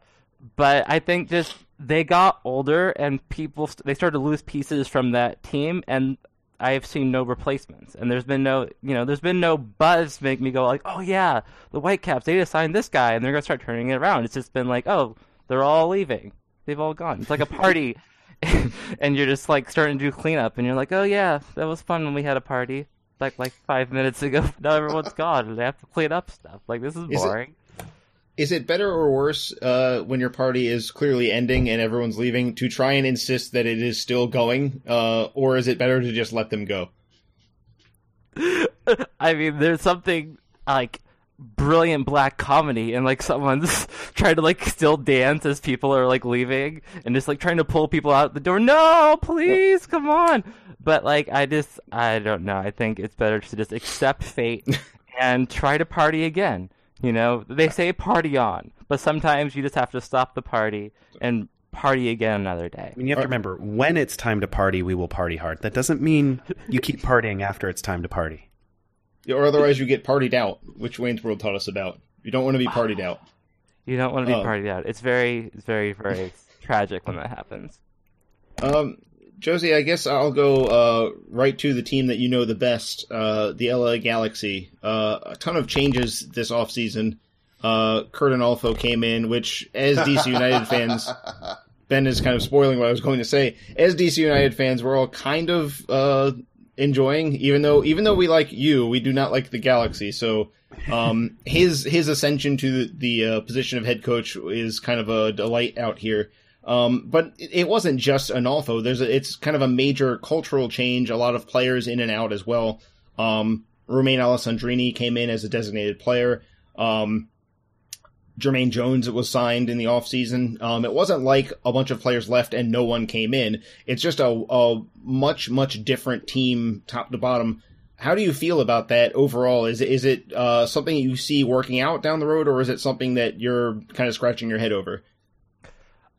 but I think just they got older and people they started to lose pieces from that team, and I have seen no replacements. And there's been no you know there's been no buzz make me go like, oh yeah, the Whitecaps they just signed this guy, and they're gonna start turning it around. It's just been like, oh, they're all leaving. They've all gone. It's like a party. and you're just like starting to do cleanup, and you're like, "Oh yeah, that was fun when we had a party." Like like five minutes ago, now everyone's gone, and they have to clean up stuff. Like this is Is it- boring. Is it better or worse uh, when your party is clearly ending and everyone's leaving to try and insist that it is still going, uh, or is it better to just let them go? I mean, there's something like brilliant black comedy and like someone's trying to like still dance as people are like leaving and just like trying to pull people out the door. No, please, come on. But like I just I don't know. I think it's better to just accept fate and try to party again. You know, they say party on, but sometimes you just have to stop the party and party again another day. I mean, you have to remember when it's time to party, we will party hard. That doesn't mean you keep partying after it's time to party. Or otherwise you get partied out, which Wayne's World taught us about. You don't want to be partied out. You don't want to be Oh. partied out. It's very, it's very, very tragic when that happens. Um, Josie, I guess I'll go uh, right to the team that you know the best, uh, the LA Galaxy. Uh, a ton of changes this offseason. Uh, Curt Onalfo came in, which, as DC United fans, Ben is kind of spoiling what I was going to say. As DC United fans, we're all kind of uh, enjoying, even though even though we like you, we do not like the Galaxy. So um, his his ascension to the, the uh, position of head coach is kind of a delight out here. Um, but it wasn't just Onalfo. There's a, it's kind of a major cultural change. A lot of players in and out as well. Um, Romain Alessandrini came in as a designated player. Um, Jermaine Jones was signed in the offseason. Um, it wasn't like a bunch of players left and no one came in. It's just a, a much, much different team top to bottom. How do you feel about that overall? Is is it uh, something you see working out down the road, or is it something that you're kind of scratching your head over?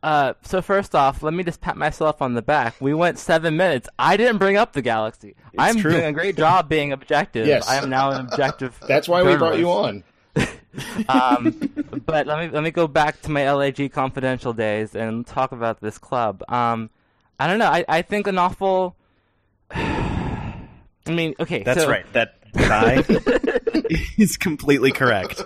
Uh, so first off, let me just pat myself on the back. We went seven minutes. I didn't bring up the Galaxy. I'm true. doing a great job being objective. Yes. I am now an objective. That's why we brought you on. um, but let me let me go back to my LAG confidential days and talk about this club. Um, I don't know. I, I think an awful. I mean, okay. That's so, right. That guy is completely correct.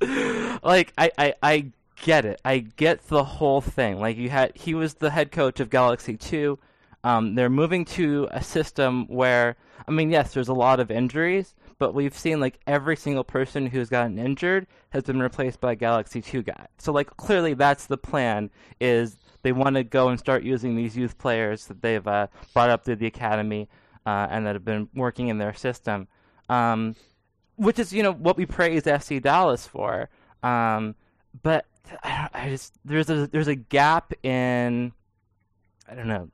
like I, I I get it. I get the whole thing. Like you had he was the head coach of Galaxy 2. Um, they're moving to a system where I mean, yes, there's a lot of injuries, but we've seen like every single person who's gotten injured has been replaced by a Galaxy 2 guy. So like clearly that's the plan is they want to go and start using these youth players that they've uh, brought up through the academy uh, and that have been working in their system. Um, which is you know what we praise FC Dallas for. Um, but I, I just there's a there's a gap in I don't know.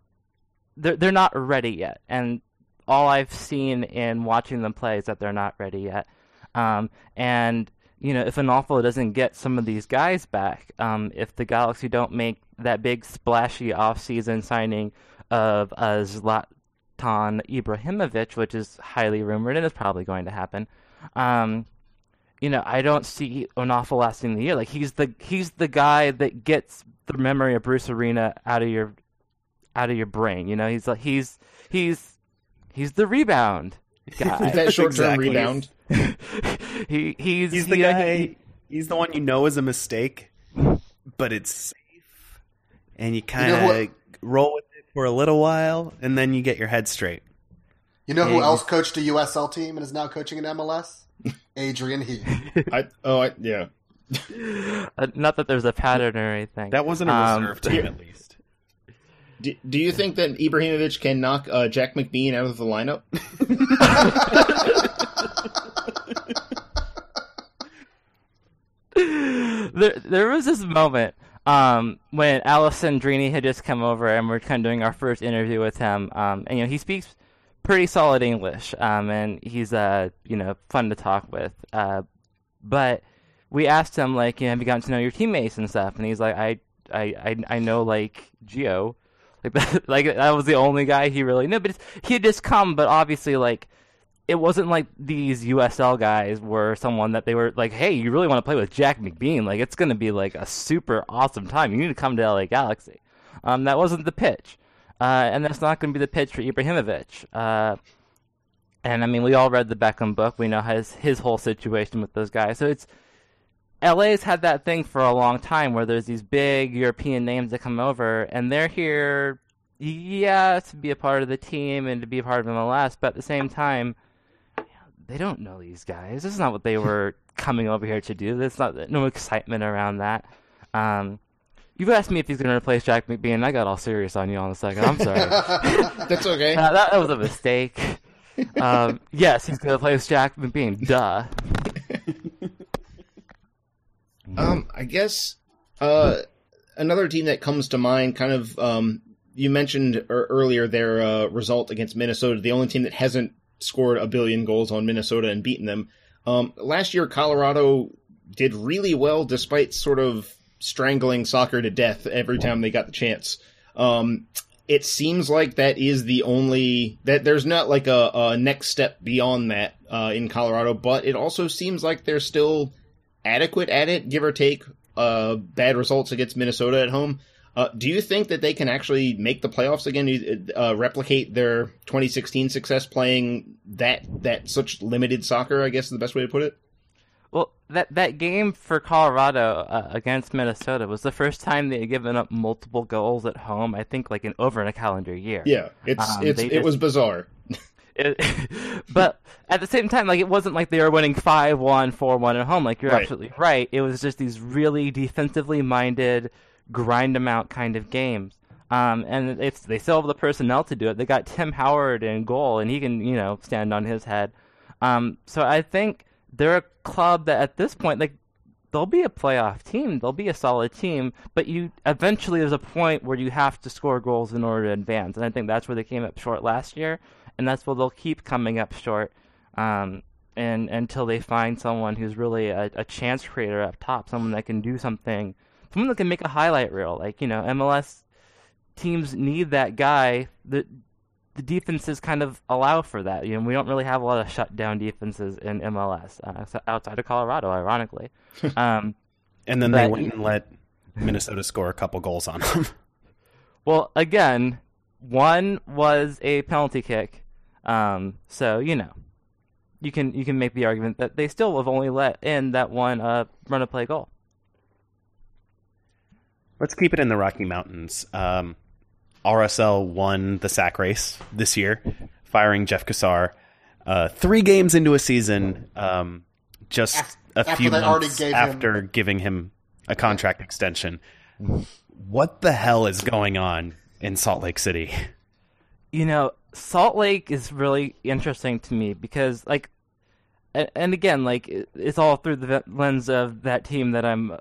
They're they're not ready yet, and all I've seen in watching them play is that they're not ready yet. Um, and you know, if Onalfo doesn't get some of these guys back, um, if the Galaxy don't make that big splashy off-season signing of uh, Zlatan Ibrahimovic, which is highly rumored and is probably going to happen, um, you know, I don't see Onalfo lasting the year. Like he's the he's the guy that gets the memory of Bruce Arena out of your out of your brain. You know, he's like he's he's he's the rebound guy. that short term Exactly. rebound. he he's He's the you uh, know, guy. he- he's the one you know is a mistake, but it's safe, and you kind know of roll with it for a little while, and then you get your head straight. You know who Yeah, else coached a USL team and is now coaching in MLS? Adrian Heath. I, oh, I, yeah. uh, not that there's a pattern or anything. That wasn't a Um, reserve team, at least. Do, do you think that Ibrahimovic can knock uh, Jack McBean out of the lineup? there, there was this moment um, when Alessandrini had just come over and we're kind of doing our first interview with him. Um, and you know, he speaks pretty solid English, um, and he's uh, you know fun to talk with. Uh, but we asked him like, you know, have you gotten to know your teammates and stuff? And he's like, I, I, I, I know like Gio, like that, like that was the only guy he really knew. But he had just come, but obviously like it wasn't like these USL guys were someone that they were like, hey, you really want to play with Jack McBean? Like, it's going to be like a super awesome time. You need to come to LA Galaxy. Um, that wasn't the pitch, uh, and that's not going to be the pitch for Ibrahimovic. Uh, and I mean, we all read the Beckham book. We know his his whole situation with those guys. So it's LA's had that thing for a long time where there's these big European names that come over, and they're here, yeah, to be a part of the team and to be a part of MLS, but at the same time they don't know these guys. This is not what they were coming over here to do. There's not no excitement around that. Um, you've asked me if he's going to replace Jack McBean. I got all serious on you on a second. I'm sorry. That's okay. Uh, that, that was a mistake. Um, yes, he's going to replace Jack McBean. Duh. Um, I guess uh, another team that comes to mind, kind of, um, you mentioned er- earlier their uh, result against Minnesota, the only team that hasn't scored a billion goals on Minnesota and beaten them. Um, last year, Colorado did really well despite sort of strangling soccer to death every time they got the chance. Um, it seems like that is the only that there's not like a, a next step beyond that uh, in Colorado, but it also seems like they're still adequate at it, give or take. Uh, bad results against Minnesota at home. Uh, do you think that they can actually make the playoffs again? Uh, replicate their 2016 success playing that that such limited soccer? I guess is the best way to put it. Well, that that game for Colorado uh, against Minnesota was the first time they had given up multiple goals at home. I think like in over in a calendar year. Yeah, it's Um, it's it just- was bizarre. It, but at the same time, like it wasn't like they were winning 5-1, 4-1 at home. Like you're Right. absolutely right. It was just these really defensively minded, grind them out kind of games. Um, and it's they still have the personnel to do it. They got Tim Howard in goal, and he can you know stand on his head. Um, so I think they're a club that at this point, like they'll be a playoff team. They'll be a solid team, but you eventually there's a point where you have to score goals in order to advance, and I think that's where they came up short last year, and that's where they'll keep coming up short, um, and until they find someone who's really a, a chance creator up top, someone that can do something, someone that can make a highlight reel, like you know MLS teams need that guy. The the defenses kind of allow for that. You know, we don't really have a lot of shutdown defenses in MLS uh, outside of Colorado, ironically. Um, And then they went and let Minnesota score a couple goals on them. well, again, one was a penalty kick, um, so you know, you can you can make the argument that they still have only let in that one uh, run a play goal. Let's keep it in the Rocky Mountains. Um, RSL won the sack race this year, firing Jeff Cassar. Uh, three games into a season, um, just Af- a few they already months gave him- after giving him a contract extension. What the hell is going on in Salt Lake City? you know, Salt Lake is really interesting to me because, like, and, and again, like, it's all through the lens of that team that I'm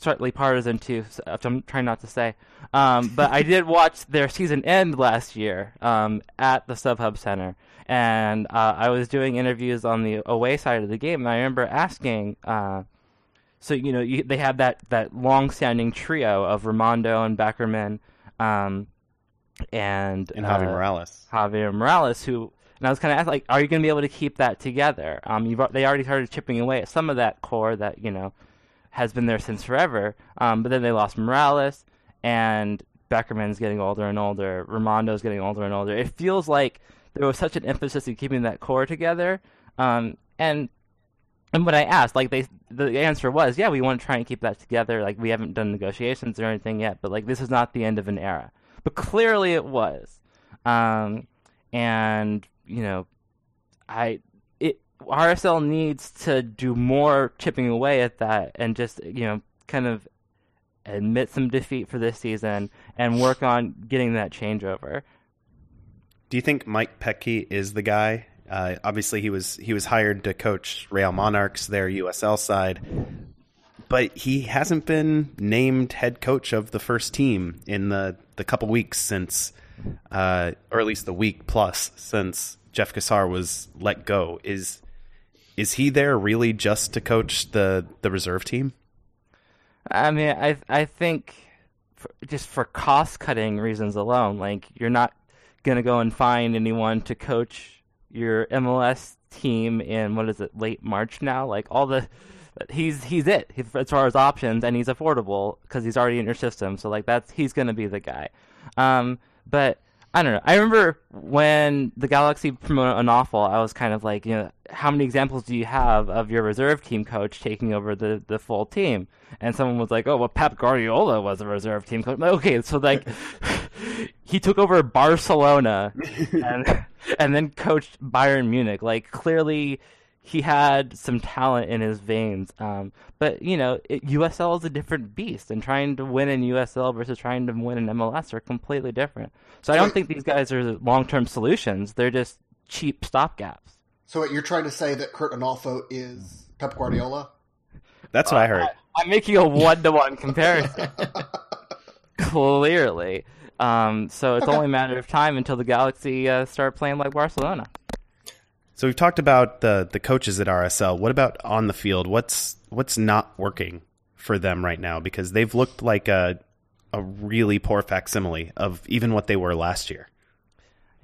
slightly partisan to, so- which I'm trying not to say. Um, but I did watch their season end last year um, at the StubHub Center, and uh, I was doing interviews on the away side of the game, and I remember asking. Uh, so you know you, they have that that long-standing trio of Rimando and Beckerman, um, and And Javi uh, Morales. Javier Morales, who and I was kind of like, are you going to be able to keep that together? Um, you've they already started chipping away at some of that core that you know has been there since forever. Um, but then they lost Morales, and Beckerman's getting older and older. Rimando's getting older and older. It feels like there was such an emphasis in keeping that core together. Um, and and when I asked, like they, the answer was, yeah, we want to try and keep that together. Like we haven't done negotiations or anything yet, but like this is not the end of an era. But clearly it was, um, and you know, I RSL needs to do more chipping away at that and just you know kind of admit some defeat for this season and work on getting that changeover. Do you think Mike Petke is the guy? Uh, obviously, he was he was hired to coach Real Monarchs, their USL side, but he hasn't been named head coach of the first team in the the couple weeks since, uh, or at least the week plus since Jeff Cassar was let go. Is is he there really just to coach the the reserve team? I mean, I I think for, just for cost cutting reasons alone, like you're not gonna go and find anyone to coach your MLS team in what is it, late March now? Like all the he's he's it he- as far as options, and he's affordable because he's already in your system. So like that's he's gonna be the guy. Um, but I don't know. I remember when the Galaxy promoted an awful, I was kind of like, you know, how many examples do you have of your reserve team coach taking over the, the full team? And someone was like, oh, well, Pep Guardiola was a reserve team coach. Like, Okay, so like, he took over Barcelona, and and then coached Bayern Munich. Like clearly, he had some talent in his veins. Um, but you know, it, USL is a different beast, and trying to win in USL versus trying to win in MLS are completely different. So I don't think these guys are long-term solutions. They're just cheap stopgaps. So what you're trying to say that Curt Onalfo is Pep Guardiola? That's what I heard. I'm making a one-to-one comparison. Clearly. Um, so it's Okay. only a matter of time until the Galaxy uh, start playing like Barcelona. So we've talked about the the coaches at RSL. What about on the field? What's what's not working for them right now? Because they've looked like a a really poor facsimile of even what they were last year.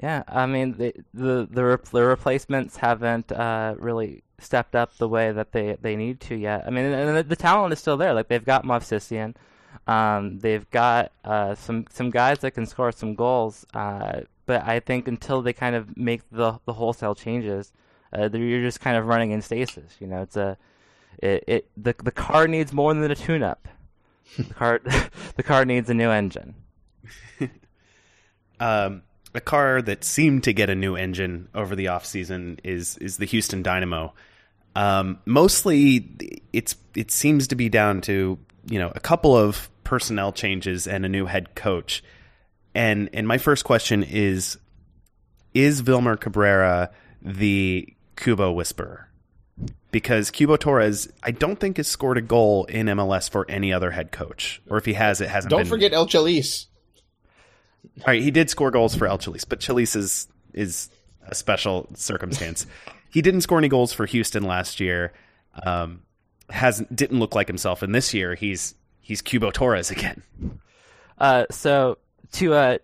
Yeah, I mean the the the, the replacements haven't uh, really stepped up the way that they, they need to yet. I mean, and the, the talent is still there. Like they've got Movsisyan, um, they've got uh, some some guys that can score some goals. Uh, but I think until they kind of make the the wholesale changes, uh, you're just kind of running in stasis. You know, it's a it, it the the car needs more than a tune up. the car the car needs a new engine. Um, a car that seemed to get a new engine over the offseason is is the Houston Dynamo. Um, mostly, it's it seems to be down to you know a couple of personnel changes and a new head coach. And and my first question is: Is Wilmer Cabrera the Cubo whisperer? Because Cubo Torres, I don't think has scored a goal in MLS for any other head coach, or if he has, it hasn't. Don't been forget El Chelís. all right, he did score goals for El Chelís, but Chelís is is a special circumstance. he didn't score any goals for Houston last year. Um, has didn't look like himself, and this year he's he's Cubo Torres again. Uh, so to uh,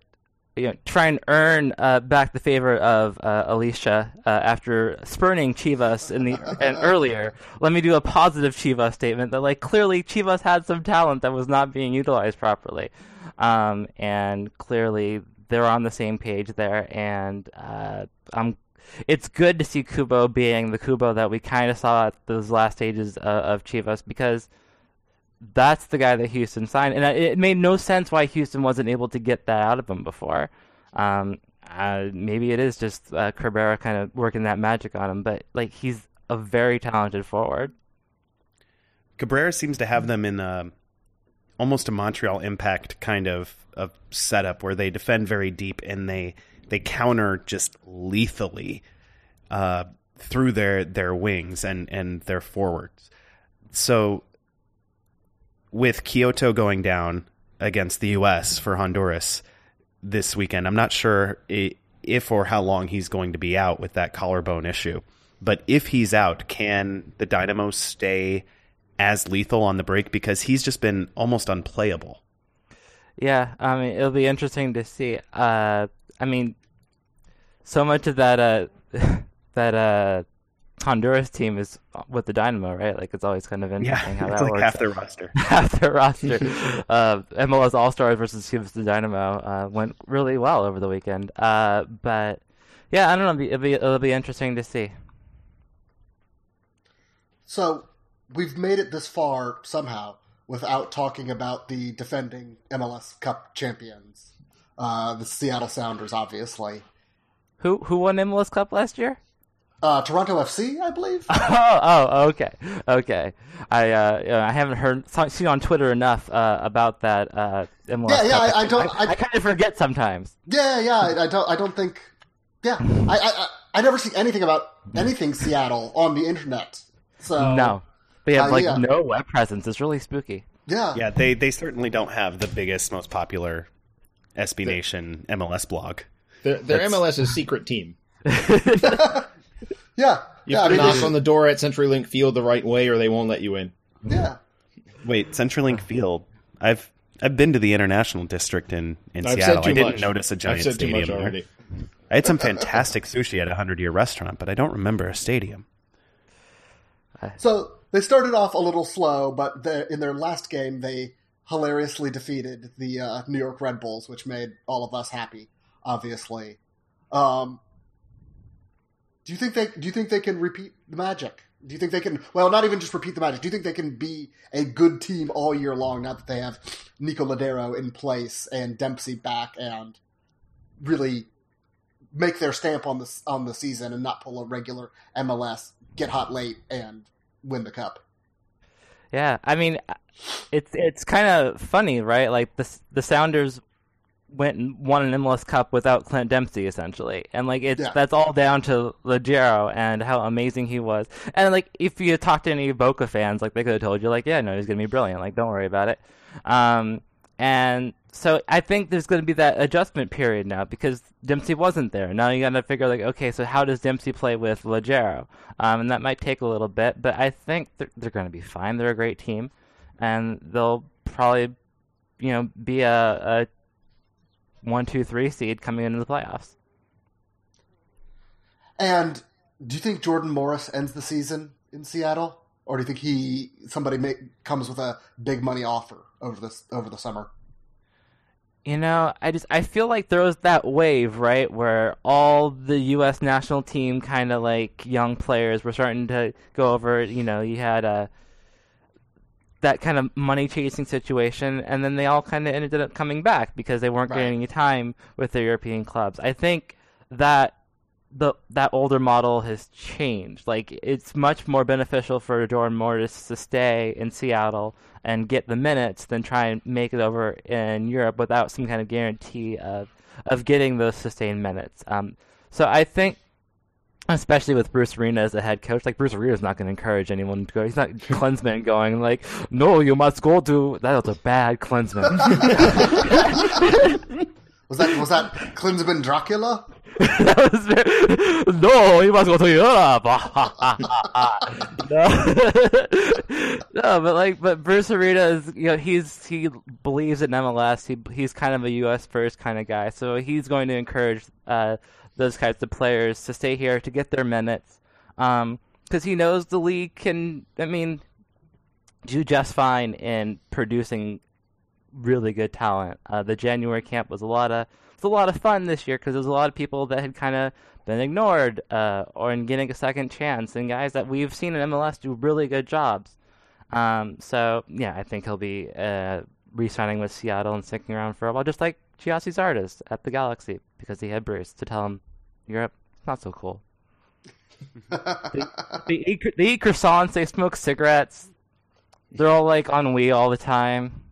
you know, try and earn uh, back the favor of uh, Alicia uh, after spurning Chivas in the and earlier, let me do a positive Chivas statement that like clearly Chivas had some talent that was not being utilized properly, um, and clearly they're on the same page there, and uh, I'm. It's good to see Cubo being the Cubo that we kind of saw at those last stages uh, of Chivas because that's the guy that Houston signed, and it made no sense why Houston wasn't able to get that out of him before. Um, uh, maybe it is just uh, Cabrera kind of working that magic on him, but like he's a very talented forward. Cabrera seems to have them in a, almost a Montreal Impact kind of of setup where they defend very deep and they they counter just lethally uh, through their their wings and and their forwards. So with Quioto going down against the U.S. for Honduras this weekend, I'm not sure if or how long he's going to be out with that collarbone issue. But if he's out, can the Dynamo stay as lethal on the break? Because he's just been almost unplayable. Yeah, I mean it'll be interesting to see. Uh, I mean, so much of that uh, that uh, Honduras team is with the Dynamo, right? Like it's always kind of interesting how it's that like works. half their roster. half their roster. Uh, MLS All Stars versus Chivas the Dynamo uh, went really well over the weekend. Uh, but yeah, I don't know. It'll be, it'll be, it'll be interesting to see. So we've made it this far somehow without talking about the defending MLS Cup champions, uh, the Seattle Sounders, obviously. Who who won MLS Cup last year? Uh, Toronto FC, I believe. Oh, oh, okay, okay. I uh, I haven't heard seen on Twitter enough uh, about that uh, MLS Yeah, yeah, Cup. I- I don't- I, I- kind of forget sometimes. yeah, yeah. I, I don't. I don't think. Yeah, I, I, I, I never see anything about anything Seattle on the internet. So no, they have uh, like yeah. no web presence. It's really spooky. yeah, Yeah, they they certainly don't have the biggest, most popular SB Nation MLS blog. Their, their That's- MLS's secret team. yeah, You yeah. Have to mean, knock on the door at CenturyLink Field the right way, or they won't let you in. yeah. Wait, CenturyLink Field. I've I've been to the International District in, in I've Seattle. said too I didn't much. notice a giant I've said too stadium much there. I had some fantastic sushi at a hundred year restaurant, but I don't remember a stadium. So they started off a little slow, but the, in their last game, they hilariously defeated the uh, New York Red Bulls, which made all of us happy. Obviously, um, do you think they do you think they can repeat the magic? Do you think they can? Well, not even just repeat the magic. Do you think they can be a good team all year long now that they have Nico Lodeiro in place and Dempsey back and really make their stamp on the on the season and not pull a regular MLS, get hot late, and win the cup. Yeah, I mean, it's it's kind of funny, right? Like the the Sounders went and won an MLS Cup without Clint Dempsey, essentially, and like it's Yeah. that's all down to Lodeiro and how amazing he was. And like if you talk to any Boca fans, like they could have told you, like, yeah, no, he's gonna be brilliant. Like, don't worry about it. Um, and so I think there's going to be that adjustment period now because Dempsey wasn't there. Now you got to figure like, okay, so how does Dempsey play with Lodeiro? Um, and that might take a little bit, but I think they're, they're going to be fine. They're a great team, and they'll probably, you know, be a, a one, two, three seed coming into the playoffs. And do you think Jordan Morris ends the season in Seattle, or do you think he somebody comes with a big money offer over this over the summer? You know, I just I feel like there was that wave, right, where all the U.S. national team kind of like young players were starting to go over. You know, you had uh, that kind of money chasing situation, and then they all kind of ended up coming back because they weren't Right. getting any time with their European clubs. I think that the that older model has changed. Like it's much more beneficial for Jordan Morris to stay in Seattle and get the minutes than try and make it over in Europe without some kind of guarantee of of getting those sustained minutes. Um, so I think. Especially with Bruce Arena as a head coach, like Bruce Arena is not going to encourage anyone to go. He's not Klinsmann going like, "No, you must go to." That was a bad Klinsmann. Was that was that Klinsmann Dracula? that was very, no, you must go to Europe. no, no, but like, but Bruce Arena is, you know, he's he believes in MLS. He he's kind of a U.S. first kind of guy, so he's going to encourage uh, those types of players to stay here to get their minutes, because he knows the league can. I mean, do just fine in producing really good talent. Uh, the January camp was a lot of it's a lot of fun this year because there's a lot of people that had kind of been ignored uh, or in getting a second chance, and guys that we've seen in MLS do really good jobs. Um, so yeah, I think he'll be uh, re-signing with Seattle and sticking around for a while, just like Gyasi Zardes at the Galaxy because he had Bruce to tell him Europe not so cool. they, they, eat, they eat croissants, they smoke cigarettes. They're all like on we all the time.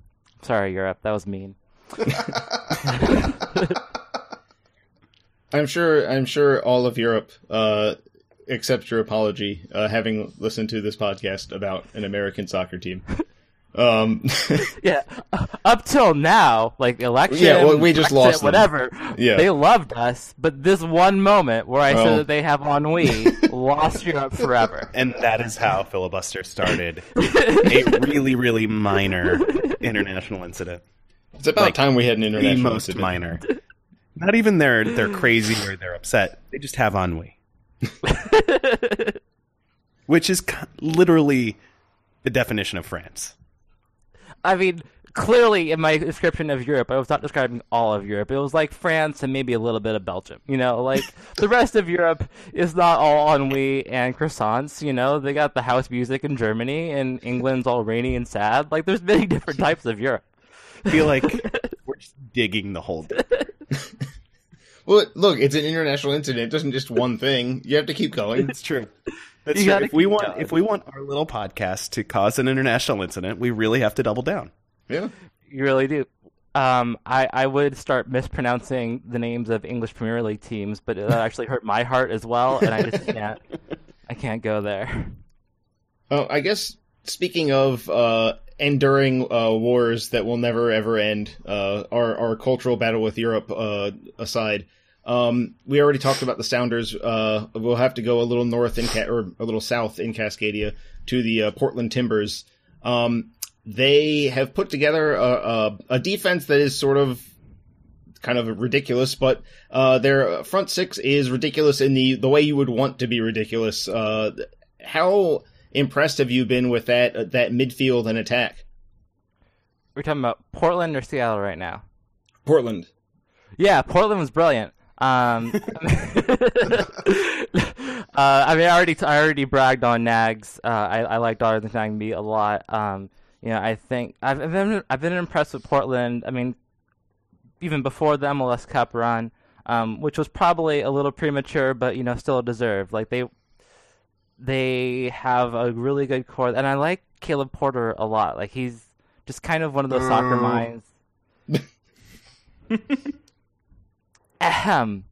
Sorry, Europe, that was mean. I'm sure. I'm sure all of Europe uh, accepts your apology, uh, having listened to this podcast about an American soccer team. Um, Yeah, up till now, like election, Yeah, well, we just Brexit, lost them. whatever. Yeah. they loved us, but this one moment where I Well. said that they have ennui lost Europe forever. And that is how filibuster started. a really, really minor international incident. it's about Like, time we had an The international most incident. minor. Not even they're they're crazy or they're upset. They just have ennui, which is literally the definition of France. I mean, clearly in my description of Europe, I was not describing all of Europe. It was like France and maybe a little bit of Belgium. You know, like the rest of Europe is not all ennui and croissants. You know, they got the house music in Germany, and England's all rainy and sad. Like, there's many different types of Europe. I feel like we're just digging the hole. deep. Well, look, it's an international incident. It doesn't just one thing. You have to keep going. It's true. That's You true. If we want, going. if we want our little podcast to cause an international incident, we really have to double down. Yeah. You really do. Um, I, I would start mispronouncing the names of English Premier League teams, but that actually hurt my heart as well, and I just can't. I can't go there. Oh, I guess speaking of uh, enduring uh, wars that will never ever end, uh, our our cultural battle with Europe uh, aside, um, we already talked about the Sounders. Uh, we'll have to go a little north in Ca- or a little south in Cascadia to the uh, Portland Timbers. Um, they have put together a, a, a defense that is sort of kind of ridiculous, but uh, their front six is ridiculous in the the way you would want to be ridiculous. Uh, how impressed have you been with that uh, that midfield and attack? We're talking about Portland or Seattle right now. Portland. Yeah, Portland was brilliant. Um, uh, I mean, I already I already bragged on Nags. Uh, I I like Darlington Nagbe a lot. Um, you know, I think I've I've been I've been impressed with Portland. I mean, even before the MLS Cup run, um, which was probably a little premature, but you know still deserved. Like they they have a really good core, and I like Caleb Porter a lot. Like he's just kind of one of those soccer minds. Ahem.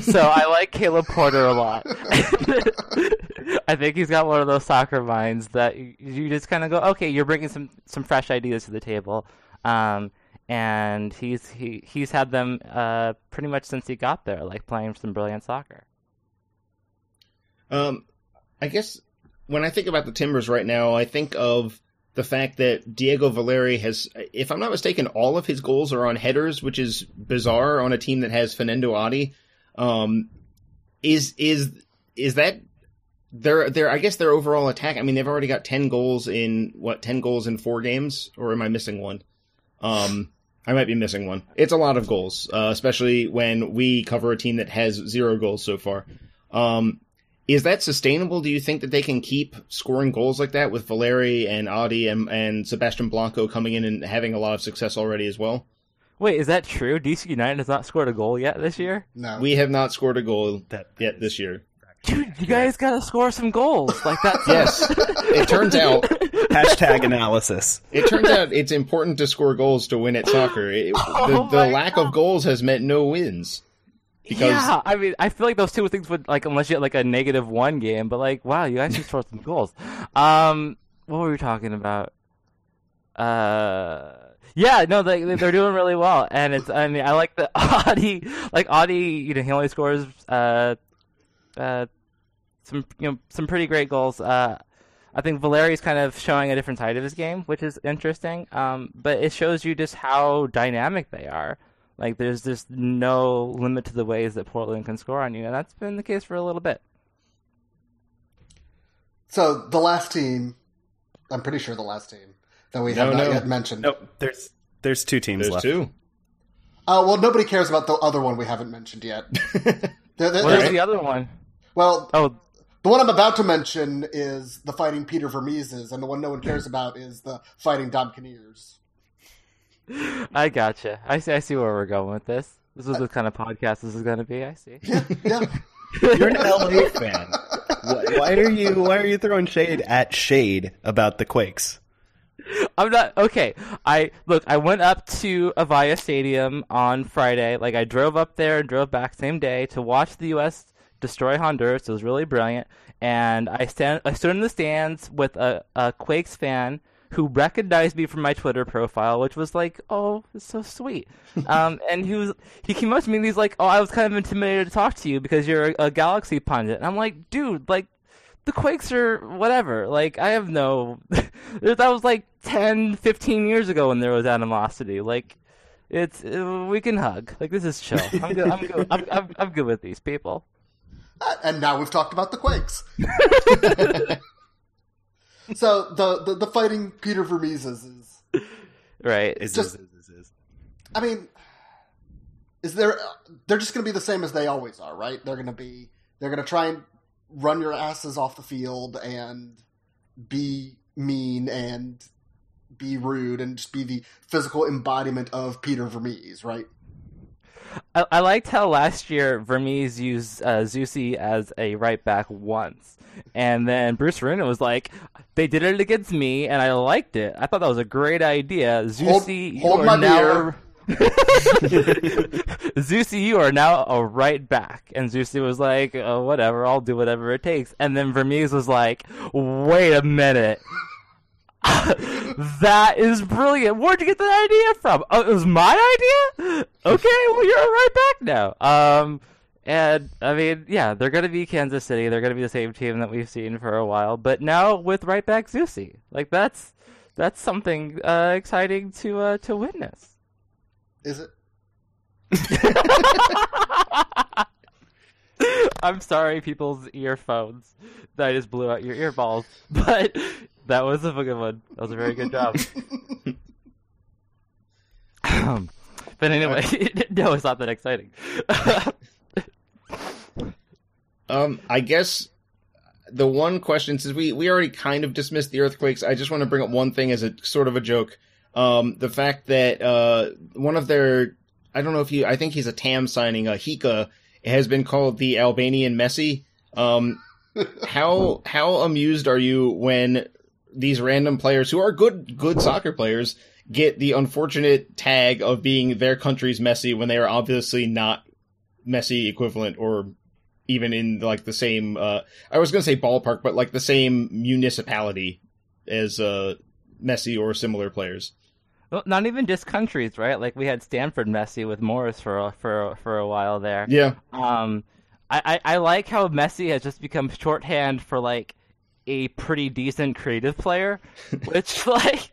so I like Caleb Porter a lot. I think he's got one of those soccer minds that you, just kind of go, okay, you're bringing some some fresh ideas to the table, um, and he's he he's had them uh, pretty much since he got there, like playing some brilliant soccer. Um, I guess when I think about the Timbers right now, I think of the fact that Diego Valeri has, if I'm not mistaken, all of his goals are on headers, which is bizarre on a team that has Fanendo Adi. Um, is is is that their their? I guess their overall attack. I mean, they've already got ten goals in what ten goals in four games, or am I missing one? Um, I might be missing one. It's a lot of goals, uh, especially when we cover a team that has zero goals so far. Um, is that sustainable? Do you think that they can keep scoring goals like that with Valeri and Adi and, and Sebastian Blanco coming in and having a lot of success already as well? Wait, is that true? DC United has not scored a goal yet this year. No. We have not scored a goal That yet this year. Dude, you guys gotta score some goals. Like that. Yes, it turns out hashtag analysis. it turns out it's important to score goals to win at soccer. It, the Oh the my lack of goals has meant no wins. Because yeah, I mean, I feel like those two things would like unless you had like a negative one game, but like, wow, you actually scored some goals. Um, what were we talking about? Uh, yeah, no, they they're doing really well, and it's I mean, I like the Adi, like Adi, you know, he only scores uh, uh, some you know some pretty great goals. Uh, I think Valeri's kind of showing a different side of his game, which is interesting. Um, but it shows you just how dynamic they are. Like there's just no limit to the ways that Portland can score on you, and that's been the case for a little bit. So the last team, I'm pretty sure the last team that we have No, not no. yet mentioned. Nope. There's there's two teams there's left. two. Uh, well, nobody cares about the other one we haven't mentioned yet. There- there- What there's- the other one? well, Oh, the one I'm about to mention is the Fighting Peter Vermeses, and the one no one cares about is the Fighting Dom Kinnears. I gotcha. I see. I see where we're going with this. This is the kind of podcast this is going to be. I see. Yeah, yeah. You're an LA fan. Why, why are you Why are you throwing shade at shade about the Quakes? I'm not okay. I look. I went up to Avaya Stadium on Friday. Like I drove up there and drove back same day to watch the U.S. destroy Honduras. It was really brilliant. And I stand. I stood in the stands with a, a Quakes fan who recognized me from my Twitter profile, which was like, "Oh, it's so sweet." um, and he was he came up to me and he's like, "Oh, I was kind of intimidated to talk to you because you're a, a Galaxy pundit." And I'm like, "Dude, like." the Quakes are whatever. Like I have no that was like 10, 15 years ago when there was animosity. Like it's uh, we can hug. Like this is chill. I'm good. I'm good. I'm, I'm, I'm good with these people. Uh, and now we've talked about the Quakes. so the, the the Fighting Peter Vermeses is. Right. Is, Just- is, is, is, is. I mean, is there? They're just going to be the same as they always are, right? They're going to be. They're going to try and run your asses off the field and be mean and be rude and just be the physical embodiment of Peter Vermes, right? I, I liked how last year Vermes used uh, Zusi as a right back once, and then Bruce Arena was like, "They did it against me, and I liked it. I thought that was a great idea." Zusi, you hold are my now. Zusi, you are now a right back, and Zusi was like, oh, "Whatever, I'll do whatever it takes." And then Vermes was like, "Wait a minute." That is brilliant. Where'd you get that idea from? Oh, it was my idea. Okay, well you're right back now. Um, and I mean, yeah, they're gonna be Kansas City. They're gonna be the same team that we've seen for a while, but now with right back Zusi, like that's that's something uh, exciting to uh, to witness. Is it? I'm sorry, people's earphones. That I just blew out your earballs, but that was a good one. That was a very good job. but anyway, no, it's not that exciting. Um, I guess the one question, since we, we already kind of dismissed the earthquakes, I just want to bring up one thing as a sort of a joke. Um, the fact that uh, one of their, I don't know if you. I think he's a TAM signing. A Hika has been called the Albanian Messi. Um, how how amused are you when these random players who are good good soccer players get the unfortunate tag of being their country's Messi when they are obviously not Messi equivalent or even in like the same uh I was going to say ballpark but like the same municipality as uh Messi or similar players. Well, not even just countries, right? Like we had Stanford Messi with Morris for a, for for a while there. Yeah. Um, I, I, I like how Messi has just become shorthand for like a pretty decent creative player, which like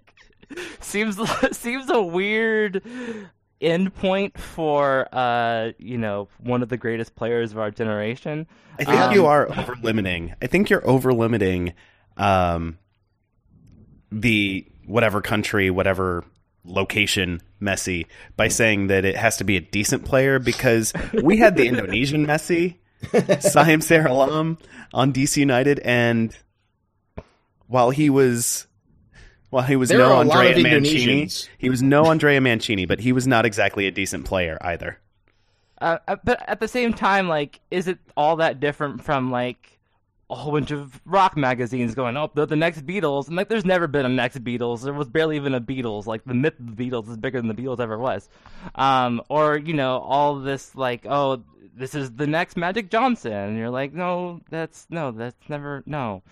seems seems a weird endpoint for uh you know one of the greatest players of our generation. I think Um, you are over limiting. I think you're over limiting um, the whatever country, whatever location Messi by saying that it has to be a decent player because we had the Indonesian Messi, Syamsir Alam on DC United, and while he was while he was There no are a lot Andrea Mancini, he was no Andrea Mancini, but he was not exactly a decent player either. Uh, uh, but at the same time, like, is it all that different from like a whole bunch of rock magazines going, "Oh, they're the next Beatles"? And like, there's never been a next Beatles. There was barely even a Beatles. Like, the myth of the Beatles is bigger than the Beatles ever was. Um, or you know, all this like, oh, this is the next Magic Johnson, and you're like, no, that's no, that's never no.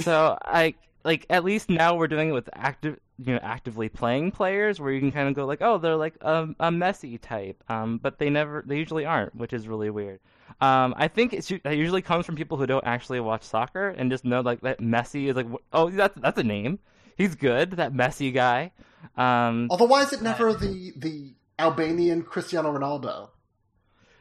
So I like at least now we're doing it with active you know actively playing players where you can kind of go like oh they're like a, a Messi type um but they never they usually aren't which is really weird um i think it's, it usually comes from people who don't actually watch soccer and just know like that Messi is like oh that's that's a name he's good that Messi guy um Although, why is it never the the Albanian Cristiano Ronaldo?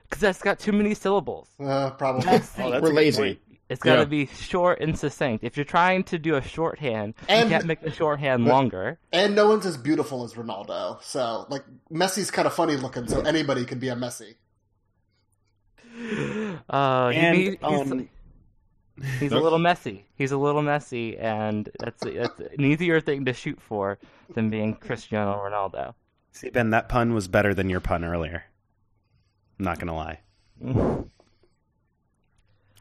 because that's got too many syllables Uh, probably. Oh, that's We're lazy. point. It's got to Yeah. be short and succinct. If you're trying to do a shorthand, And- you can't make the shorthand longer. and no one's as beautiful as Ronaldo. So, like, Messi's kind of funny looking, so anybody can be a Messi. Uh, And he- he's, um, he's a little messy. He's a little messy, and that's that's an easier thing to shoot for than being Cristiano Ronaldo. See, Ben, that pun was better than your pun earlier. I'm not gonna lie.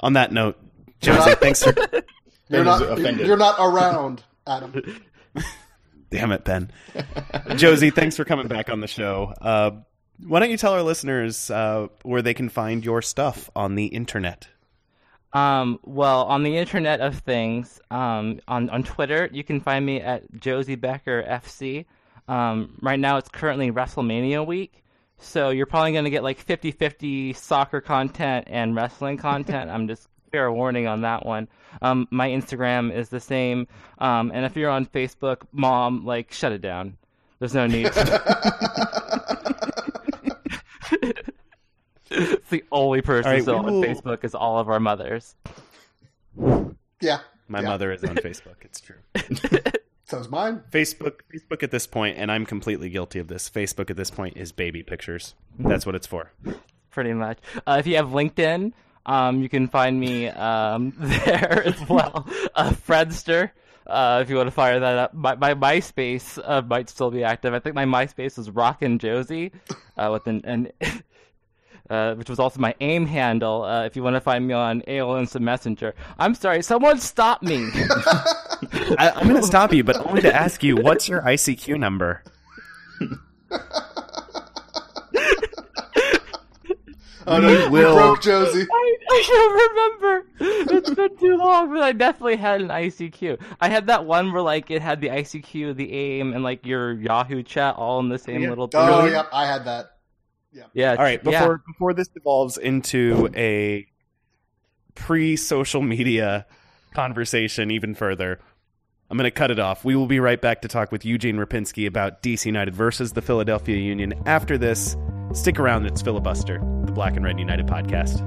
On that note, Jozy, thanks for. You're not. offended. You're not around, Adam. Damn it, Ben. Jozy, thanks for coming back on the show. Uh, why don't you tell our listeners uh, where they can find your stuff on the internet? Um, well, on the Internet of Things, um, on on Twitter, you can find me at Jozy Becker FC. Um, right now, it's currently WrestleMania week, so you're probably going to get like 50-50 soccer content and wrestling content. I'm just fair warning on that one. Um, my Instagram is the same, um, and if you're on Facebook, mom, like shut it down. There's no need. it's the only person All right, still we on Facebook is all of our mothers. Yeah. My Yeah. mother is on Facebook. It's true. So's mine. Facebook, Facebook at this point, and I'm completely guilty of this. Facebook at this point is baby pictures. That's what it's for. pretty much. Uh, if you have LinkedIn, um, you can find me um, there as well. Uh, Friendster, uh, if you want to fire that up. My, my MySpace uh, might still be active. I think my MySpace is Rockin' Jozy, uh, with an, an uh, which was also my AIM handle. Uh, if you want to find me on AOL Instant Messenger, I'm sorry, someone stop me. I, I'm going to stop you, but only to ask you, what's your ICQ number? Oh no, you will- broke Jozy. I, I don't remember. It's been too long, but I definitely had an ICQ. I had that one where like it had the ICQ, the AIM, and like your Yahoo chat all in the same Yeah. little. Oh, thing. yep, I had that. Yeah. Yeah. All right, yeah. before before this devolves into a pre-social media conversation even further, I'm going to cut it off. We will be right back to talk with Eugene Rupinski about DC United versus the Philadelphia Union after this. Stick around, it's Filibuster, the Black and Red United podcast.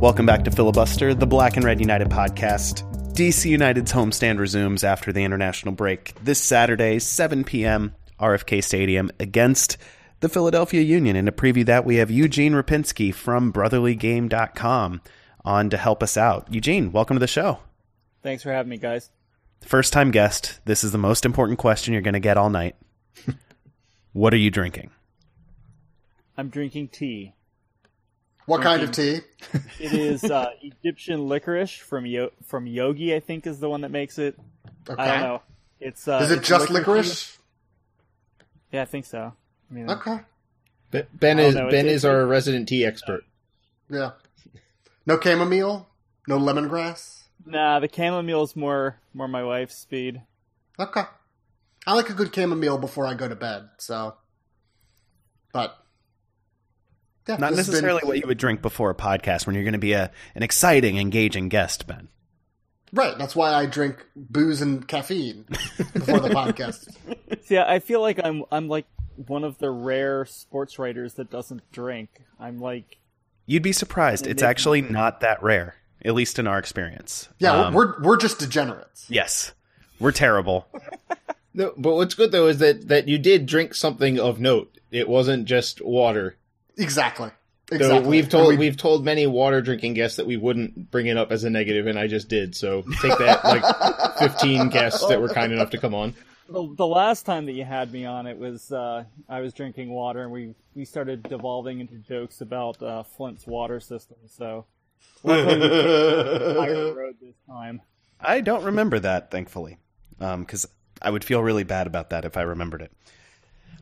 Welcome back to Filibuster, the Black and Red United podcast. DC United's homestand resumes after the international break this Saturday, 7 p.m., RFK Stadium against the Philadelphia Union. And to preview that, we have Eugene Rupinski from BrotherlyGame.com on to help us out. Eugene, welcome to the show. Thanks for having me, guys. First time guest, this is the most important question you're going to get all night. what are you drinking? I'm drinking tea. What kind of tea? It is uh, Egyptian licorice from Yo- from Yogi, I think, is the one that makes it. Okay. I don't know. It's uh, Is it it's just licoricey. licorice? Yeah, I think so. I mean, Okay. Ben, ben is know, Ben it's- is our resident tea expert. Yeah. No chamomile? No lemongrass? Nah, the chamomile is more more my wife's speed. Okay. I like a good chamomile before I go to bed, so. But. Yeah, Not this has been- necessarily what you would drink before a podcast when you're going to be a an exciting, engaging guest, Ben. Right, that's why I drink booze and caffeine before the podcast. See, I feel like I'm I'm like one of the rare sports writers that doesn't drink. I'm like You'd be surprised. It's actually not that rare, at least in our experience. Yeah, Um, we're we're just degenerates. yes, we're terrible. No, but what's good though is that that you did drink something of note. It wasn't just water. Exactly. So Exactly. we've told we- we, have told many water drinking guests that we wouldn't bring it up as a negative, and I just did. So take that, like fifteen guests that were kind enough to come on. the, the last time that you had me on, it was uh, I was drinking water, and we we started devolving into jokes about uh, Flint's water system. So luckily we took the higher road this time. I don't remember that, thankfully, because I would feel really bad about that if I remembered it.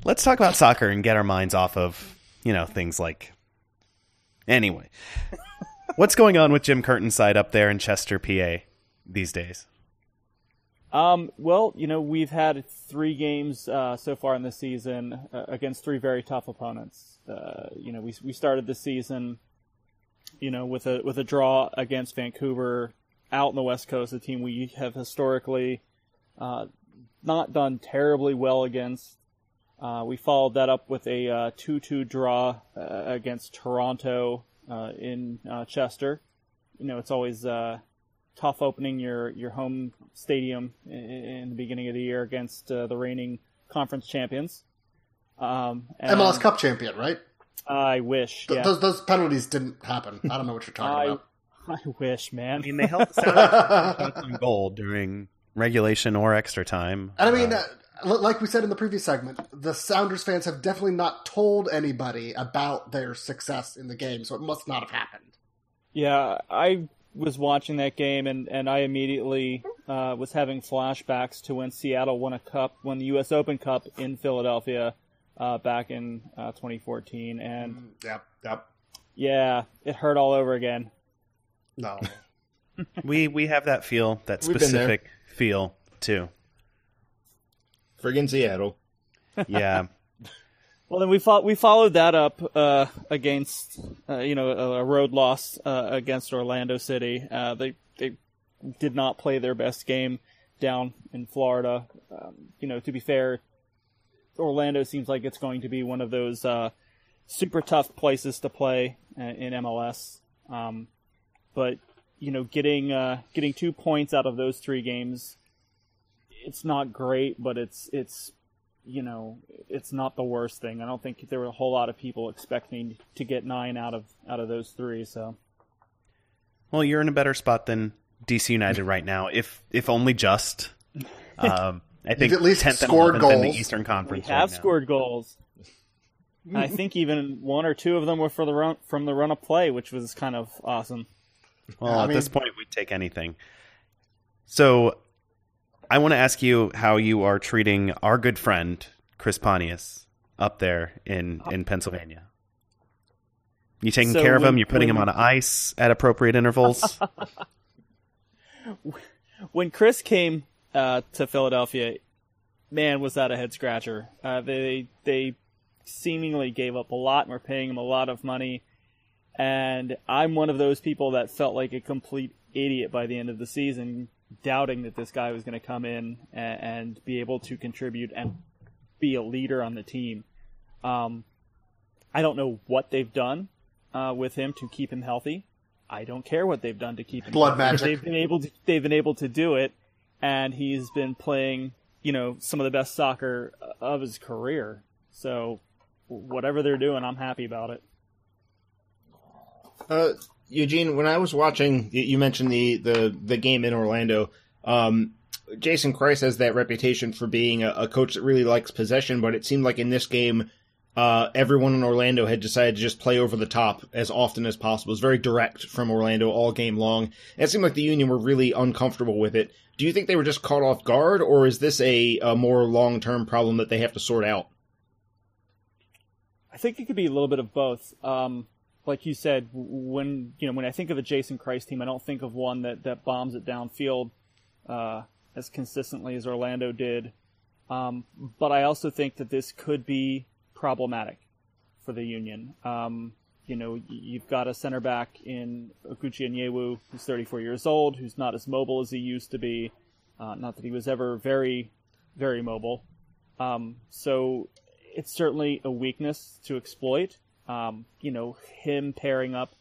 Let's talk about soccer and get our minds off of you know things like. Anyway, what's going on with Jim Curtin's side up there in Chester, PA, these days? Um, well, you know, we've had three games uh, so far in the season uh, against three very tough opponents. Uh, you know, we we started the season, you know, with a with a draw against Vancouver out in the West Coast, a team we have historically uh, not done terribly well against. Uh, we followed that up with a uh, 2-2 draw uh, against Toronto uh, in uh, Chester. You know, it's always uh, tough opening your your home stadium in, in the beginning of the year against uh, the reigning conference champions. Um, and MLS Cup champion, right? I wish. Th- Yeah, Those those penalties didn't happen. I don't know what you're talking I, about. I wish, man. I mean, they held shots on goal during regulation or extra time. And I mean, Uh, uh, like we said in the previous segment, the Sounders fans have definitely not told anybody about their success in the game, so it must not have happened. Yeah, I was watching that game and, and I immediately uh, was having flashbacks to when Seattle won a cup, won the U.S. Open Cup in Philadelphia uh, back in uh, 2014, and Yep, yep. yeah, it hurt all over again. No. we we have that feel, that We've specific feel too. Friggin' Seattle. Yeah. Well, then we fought, we followed that up uh, against uh, you know a, a road loss uh, against Orlando City. Uh, they they did not play their best game down in Florida. Um, you know, to be fair, Orlando seems like it's going to be one of those uh, super tough places to play uh, in MLS. Um, but you know, getting uh, getting two points out of those three games, it's not great, but it's it's you know, it's not the worst thing. I don't think there were a whole lot of people expecting to get nine out of out of those three. So Well, you're in a better spot than DC United right now, if if only just. Um, I think at least 10th and scored 11th in the goals. Eastern we Conference. have right now. scored goals. Hmm. I think even one or two of them were for the run from the run of play, which was kind of awesome. Well, I at this point, we'd take anything. So, I want to ask you how you are treating our good friend Chris Pontius up there in in Pennsylvania. You taking So care of him? You're putting him on ice at appropriate intervals. when Chris came uh, to Philadelphia, man, was that a head scratcher. Uh, they they seemingly gave up a lot and were paying him a lot of money, and I'm one of those people that felt like a complete idiot by the end of the season, doubting that this guy was going to come in and, and be able to contribute and be a leader on the team. Um, I don't know what they've done uh, with him to keep him healthy. I don't care what they've done to keep him Blood healthy. magic. They've been able to they've been able to do it, and he's been playing you know some of the best soccer of his career. So whatever they're doing, I'm happy about it. Uh, Eugene, when I was watching, you mentioned the, the, the game in Orlando. Um, Jason Kreis has that reputation for being a, a coach that really likes possession, but it seemed like in this game, uh, everyone in Orlando had decided to just play over the top as often as possible. It was very direct from Orlando all game long. And it seemed like the Union were really uncomfortable with it. Do you think they were just caught off guard, or is this a, a more long term problem that they have to sort out? I think it could be a little bit of both. Um, like you said, when you know when I think of a Jason Kreis team, I don't think of one that, that bombs it downfield uh, as consistently as Orlando did. Um, but I also think that this could be problematic for the Union. Um, you know, you've got a center back in Oguchi Onyewu who's 34 years old, who's not as mobile as he used to be. Uh, not that he was ever very, very mobile. Um, so it's certainly a weakness to exploit. Um, you know, him pairing up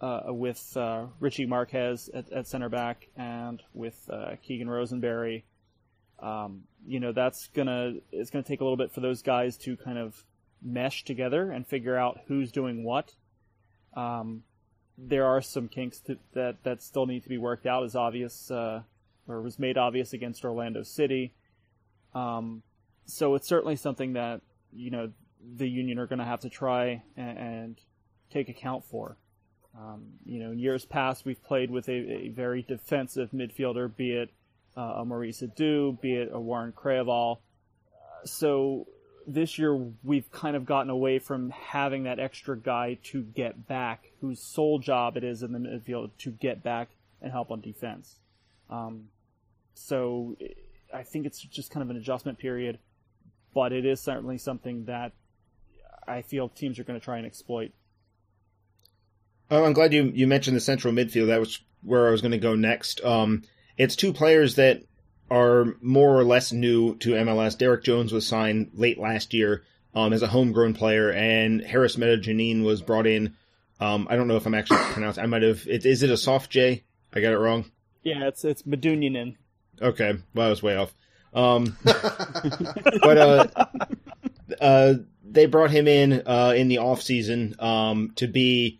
uh, with uh, Richie Marquez at, at, center back and with uh, Keegan Rosenberry um, you know that's gonna it's gonna take a little bit for those guys to kind of mesh together and figure out who's doing what. Um, there are some kinks to, that that still need to be worked out, as obvious uh, or was made obvious against Orlando City. Um, so it's certainly something that you know the Union are going to have to try and, and take account for. Um, you know, in years past, we've played with a, a very defensive midfielder, be it a Maurice Edu, be it a Warren. Uh, so this year we've kind of gotten away from having that extra guy to get back, whose sole job it is in the midfield to get back and help on defense. Um, so I think it's just kind of an adjustment period, but it is certainly something that I feel teams are going to try and exploit. Oh, I'm glad you you mentioned the central midfield. That was where I was going to go next. Um, it's two players that are more or less new to MLS. Derrick Jones was signed late last year um, as a homegrown player, and Haris Metejanine was brought in. Um, I don't know if I'm actually pronouncing. I might have. It, is it a soft J? I got it wrong. Yeah, it's it's Medunjanin. Okay, well, I was way off. Um, but uh, uh, they brought him in uh, in the off season um, to be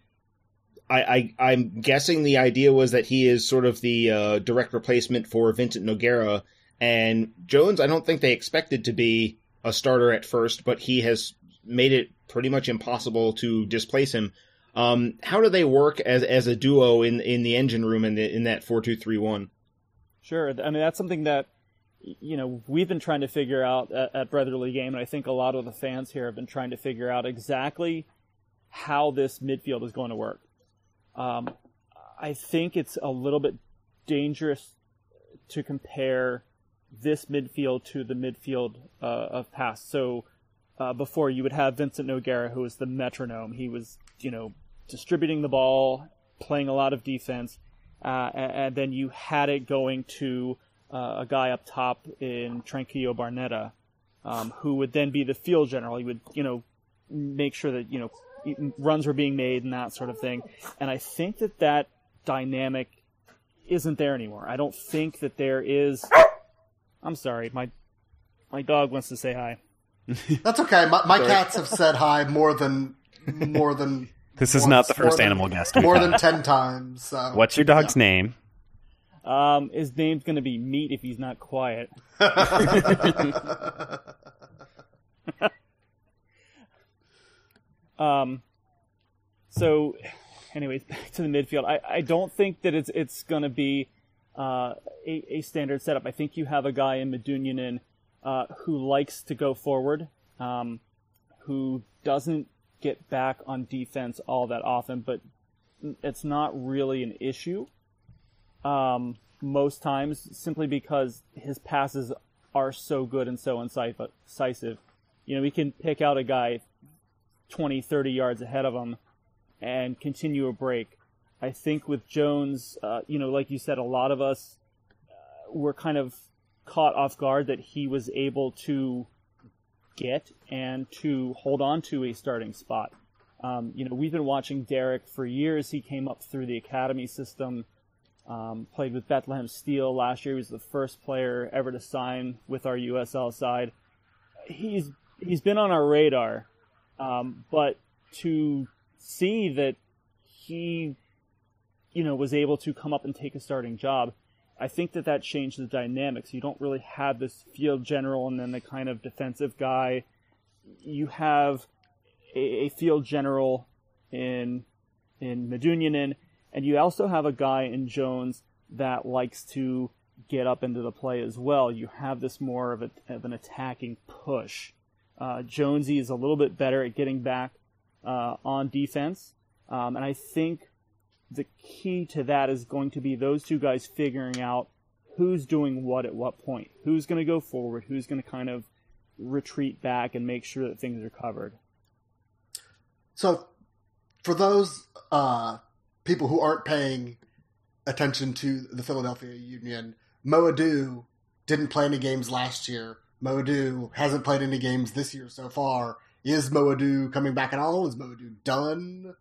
I, I am guessing the idea was that he is sort of the uh, direct replacement for Vincent Nogueira and Jones. I don't think they expected to be a starter at first, but he has made it pretty much impossible to displace him. Um, how do they work as as a duo in in the engine room in the, in that four two three one? Sure, I mean that's something that you know we've been trying to figure out at, at Brotherly Game, and I think a lot of the fans here have been trying to figure out exactly how this midfield is going to work. Um, I think it's a little bit dangerous to compare this midfield to the midfield uh, of past. So uh, before you would have Vincent Nogueira, who was the metronome. He was, you know, distributing the ball, playing a lot of defense, uh, and, and, then you had it going to uh, a guy up top in Tranquillo Barnetta, um, who would then be the field general. He would, you know, make sure that you know runs were being made and that sort of thing. And I think that that dynamic isn't there anymore. I don't think that there is. I'm sorry, my my dog wants to say hi. That's okay. My, my cats have said hi more than more than. This is once, not the first than, animal guest. More than ten times. So, What's your dog's yeah. name? Um, his name's gonna be Meat if he's not quiet. Um, so, anyways, back to the midfield. I, I don't think that it's it's going to be uh, a, a standard setup. I think you have a guy in Medunjanin uh, who likes to go forward, um, who doesn't get back on defense all that often, but it's not really an issue um, most times, simply because his passes are so good and so incisive. You know, we can pick out a guy 20, 30 yards ahead of him and continue a break. I think with Jones, uh, you know, like you said, a lot of us uh, were kind of caught off guard that he was able to get and to hold on to a starting spot. Um, you know, we've been watching Derrick for years. He came up through the academy system, um, played with Bethlehem Steel last year. He was the first player ever to sign with our USL side. He's he's been on our radar, um, but to see that he, you know, was able to come up and take a starting job, I think that that changed the dynamics. You don't really have this field general and then the kind of defensive guy. You have a, a field general in in Medunjanin, and you also have a guy in Jones that likes to get up into the play as well. You have this more of, a, of an attacking push. Uh, Jonesy is a little bit better at getting back uh, on defense, um, and I think the key to that is going to be those two guys figuring out who's doing what at what point, who's going to go forward, who's going to kind of retreat back and make sure that things are covered. So, for those uh, people who aren't paying attention to the Philadelphia Union, Mo Edu didn't play any games last year. Mo Edu hasn't played any games this year so far. Is Mo Edu coming back at all? Is Mo Edu done?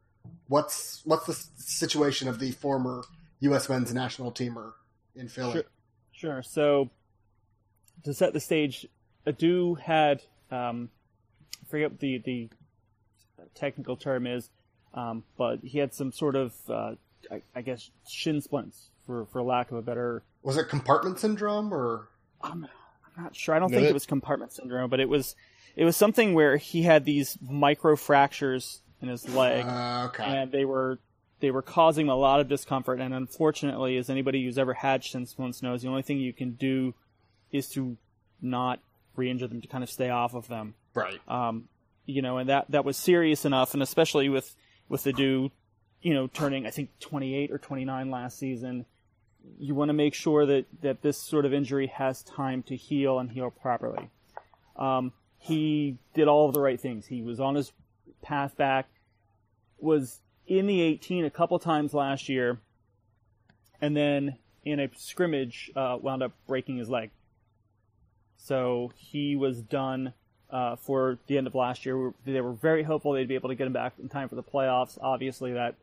What's what's the situation of the former U.S. men's national teamer in Philly? Sure. sure. So to set the stage, Edu had um, I forget what the the technical term is, um, but he had some sort of uh, I, I, guess shin splints for for lack of a better. Was it compartment syndrome or? I'm not sure. I don't no, think it... it was compartment syndrome, but it was it was something where he had these micro fractures in his leg, uh, okay. and they were they were causing a lot of discomfort. And unfortunately, as anybody who's ever had shin splints knows, the only thing you can do is to not re-injure them to kind of stay off of them. Right. Um, you know, and that that was serious enough, and especially with with the dude, you know, turning I think 28 or 29 last season. You want to make sure that that this sort of injury has time to heal and heal properly. Um, he did all of the right things. He was on his path back, was in the 18 a couple times last year, and then in a scrimmage uh, wound up breaking his leg. So he was done uh, for the end of last year. They were very hopeful they'd be able to get him back in time for the playoffs. Obviously, that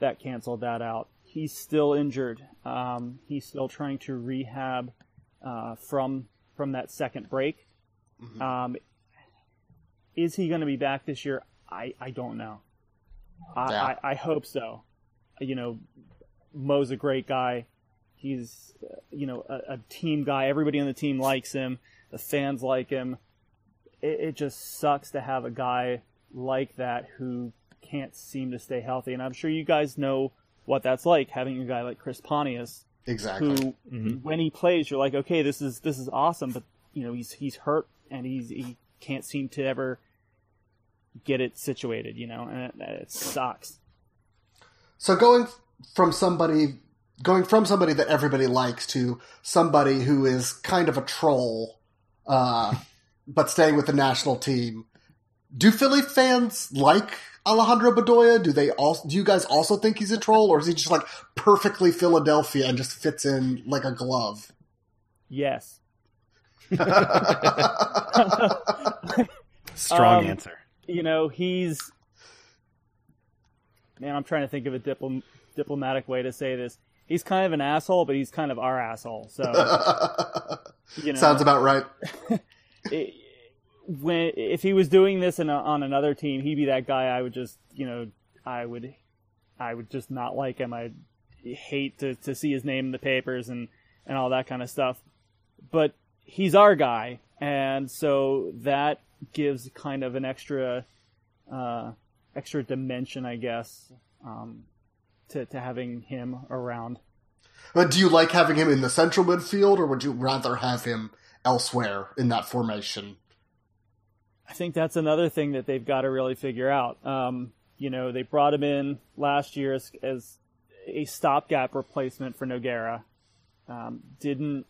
that canceled that out. He's still injured. Um, he's still trying to rehab uh, from from that second break. Mm-hmm. Um, is he going to be back this year? I, I don't know. I, yeah. I, I, hope so. You know, Mo's a great guy. He's, uh, you know, a, a, team guy. Everybody on the team likes him. The fans like him. It, it just sucks to have a guy like that who can't seem to stay healthy. And I'm sure you guys know what that's like having a guy like Chris Pontius. Exactly. Who, mm-hmm. when he plays, you're like, okay, this is this is awesome, but you know he's he's hurt and he's he can't seem to ever get it situated, you know, and it, it sucks. So going from somebody going from somebody that everybody likes to somebody who is kind of a troll, uh, but staying with the national team. Do Philly fans like Alejandro Bedoya? Do they also? Do you guys also think he's a troll, or is he just like perfectly Philadelphia and just fits in like a glove? Yes. Strong um, answer. You know, he's man. I'm trying to think of a dipl- diplomatic way to say this. He's kind of an asshole, but he's kind of our asshole. So, you know, sounds about right. it, when if he was doing this a, on another team, he'd be that guy. I would just, you know, I would, I would just not like him. I hate to to see his name in the papers and and all that kind of stuff. But he's our guy, and so that gives kind of an extra uh, extra dimension, I guess, um, to to having him around. But do you like having him in the central midfield, or would you rather have him elsewhere in that formation? I think that's another thing that they've got to really figure out. Um, you know, they brought him in last year as, as a stopgap replacement for Nogueira. Um, didn't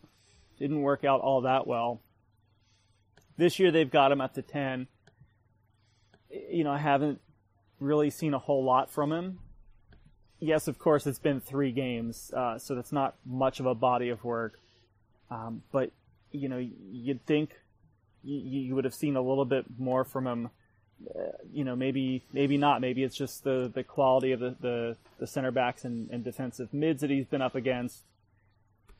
didn't work out all that well. This year they've got him up to 10. You know, I haven't really seen a whole lot from him. Yes, of course, it's been three games, uh, so that's not much of a body of work. Um, but, you know, you'd think you, you, would have seen a little bit more from him. Uh, you know, maybe maybe not. Maybe it's just the, the quality of the, the, the center backs and, and defensive mids that he's been up against.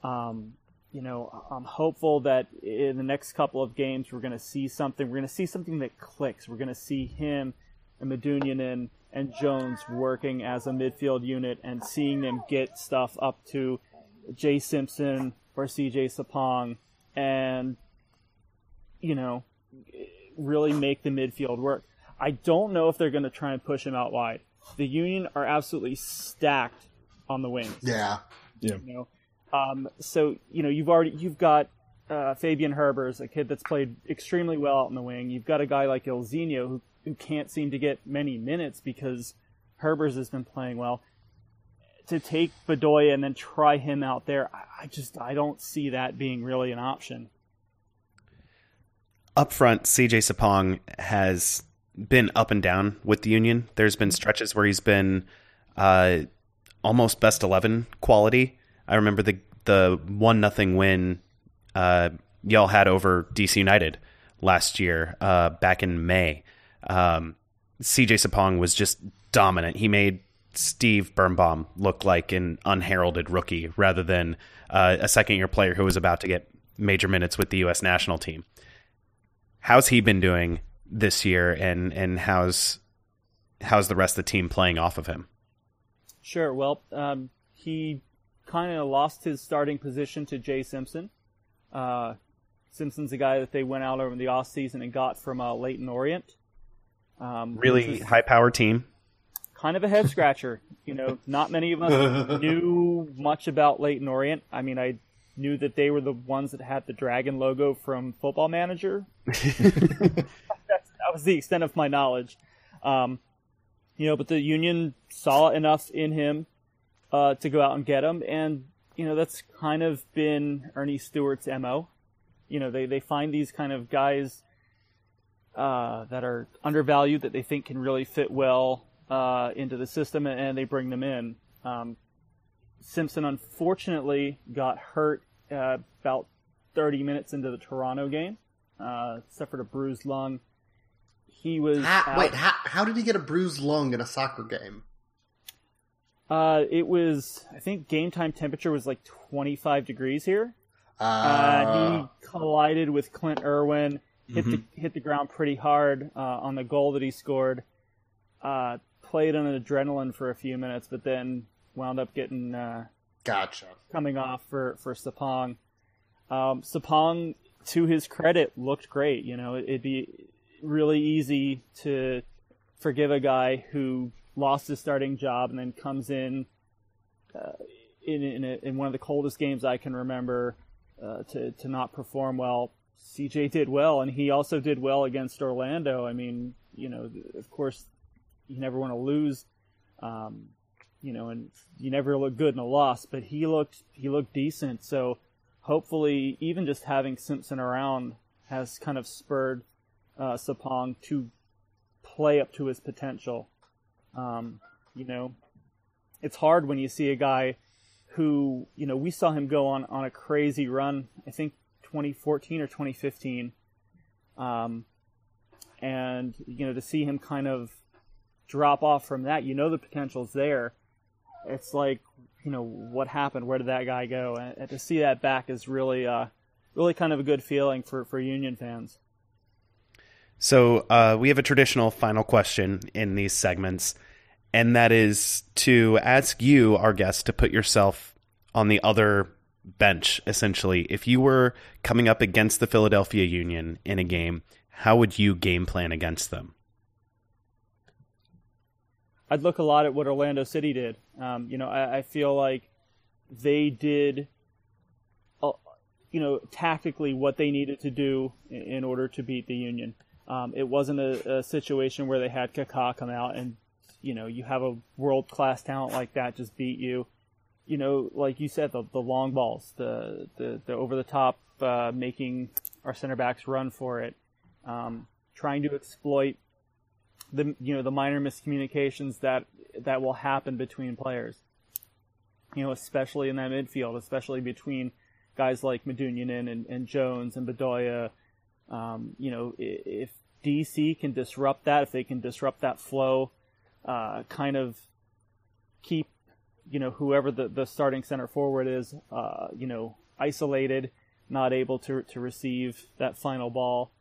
Um, you know, I'm hopeful that in the next couple of games we're going to see something. We're going to see something that clicks. We're going to see him and Medunjanin and Jones working as a midfield unit and seeing them get stuff up to Jay Simpson or CJ Sapong and, you know, really make the midfield work. I don't know if they're going to try and push him out wide. The Union are absolutely stacked on the wings. Yeah. Yeah. You know, um, so you know you've already you've got uh, Fabian Herbers, a kid that's played extremely well out in the wing. You've got a guy like Ilsinho who who can't seem to get many minutes because Herbers has been playing well. To take Bedoya and then try him out there, I, I just I don't see that being really an option. Up front, CJ Sapong has been up and down with the Union. There's been stretches where he's been uh, almost best eleven quality. I remember the the one nothing win uh, y'all had over DC United last year, uh, back in May. Um, CJ Sapong was just dominant. He made Steve Birnbaum look like an unheralded rookie rather than uh, a second year player who was about to get major minutes with the U.S. national team. How's he been doing this year, and and how's how's the rest of the team playing off of him? Sure. Well, um, he kind of lost his starting position to Jay Simpson. Uh, Simpson's a guy that they went out over the off season and got from uh, Leyton Orient. Um, Really high power team. kind of a head scratcher. you know, not many of us knew much about Leyton Orient. I mean, I knew that they were the ones that had the dragon logo from Football Manager. That was the extent of my knowledge. Um, you know, but the Union saw enough in him uh, to go out and get him, and you know that's kind of been Earnie Stewart's mo. You know, they they find these kind of guys uh, that are undervalued that they think can really fit well uh, into the system, and, and they bring them in. Um, Simpson unfortunately got hurt uh, about 30 minutes into the Toronto game, uh, suffered a bruised lung. He was How, wait, how, how did he get a bruised lung in a soccer game? Uh, it was I think game time temperature was like 25 degrees here. Uh, Uh, he collided with Clint Irwin, hit the hit the ground pretty hard uh, on the goal that he scored. Uh, played on adrenaline for a few minutes, but then wound up getting uh, gotcha. coming off for for Sapong. Um, Sapong, to his credit, looked great. You know, it'd be really easy to forgive a guy who lost his starting job and then comes in uh, in in, a, in one of the coldest games I can remember uh, to to not perform well. CJ did well, and he also did well against Orlando. I mean, you know, of course, you never want to lose. Um, you know, and you never look good in a loss, but he looked he looked decent. So hopefully, even just having Simpson around has kind of spurred uh, Sapong to play up to his potential. Um, you know, it's hard when you see a guy who you know we saw him go on on a crazy run. I think 2014 or 2015, um, and you know to see him kind of drop off from that, you know the potential's there it's like you know what happened where did that guy go and, and to see that back is really uh really kind of a good feeling for for union fans So uh, we have a traditional final question in these segments, and that is to ask you, our guest, to put yourself on the other bench. Essentially, if you were coming up against the Philadelphia Union in a game, how would you game plan against them? i'd look a lot at what orlando city did um you know i, I feel like they did uh, you know tactically what they needed to do in, in order to beat the union. Um, it wasn't a, a situation where they had Kaká come out and you know you have a world class talent like that just beat you. You know, like you said, the, the long balls, the, the, the over the top, uh, making our center backs run for it, um, trying to exploit the, you know, the minor miscommunications that, that will happen between players. You know, especially in that midfield, especially between guys like Medunjanin and, and Jones and Bedoya. Um, you know, if DC can disrupt that, if they can disrupt that flow, uh, kind of keep you know whoever the, the starting center forward is uh, you know isolated not able to to receive that final ball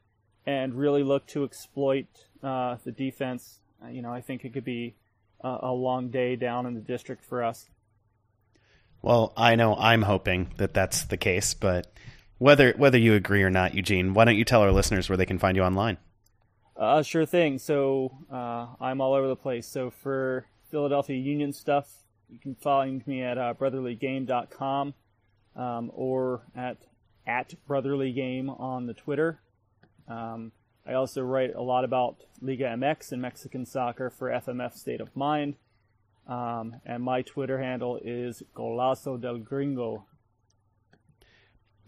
and really look to exploit uh, the defense uh, you know I think it could be a, a long day down in the district for us Well, I know I'm hoping that that's the case, but whether whether you agree or not, Eugene, why don't you tell our listeners where they can find you online? Uh, sure thing. So uh, I'm all over the place. So for Philadelphia Union stuff, you can find me at uh, brotherlygame.com um, or at at brotherlygame on the Twitter. Um, I also write a lot about Liga MX and Mexican soccer for FMF State of Mind. Um, and my Twitter handle is Golazo del Gringo.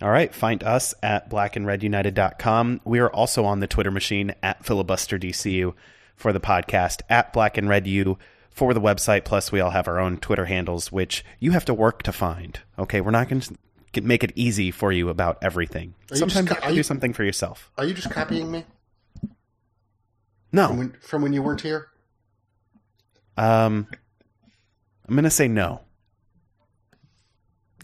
All right, find us at blackandredunited.com. We are also on the Twitter machine at filibusterdcu for the podcast, at black and red u for the website. Plus, we all have our own Twitter handles, which you have to work to find. Okay, we're not going to make it easy for you about everything. Are you Sometimes just you have are to you- do something for yourself. Are you just copying me from No, when, from when you weren't here? um, I'm going to say no.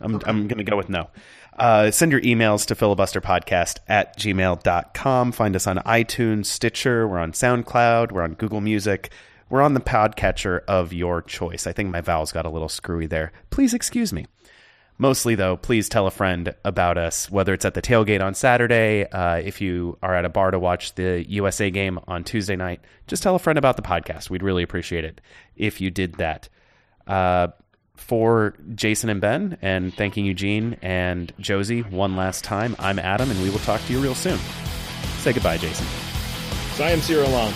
I'm, I'm going to go with no. Uh, send your emails to filibusterpodcast at gmail.com. Find us on iTunes, Stitcher. We're on SoundCloud. We're on Google Music. We're on the podcatcher of your choice. I think my vowels got a little screwy there. Please excuse me. Mostly, though, please tell a friend about us, whether it's at the tailgate on Saturday, uh, if you are at a bar to watch the USA game on Tuesday night, just tell a friend about the podcast. We'd really appreciate it if you did that. Uh, for Jason and Ben, and thanking Eugene and Jozy one last time, I'm Adam, and we will talk to you real soon. Say goodbye, Jason. So I am Cyril Long.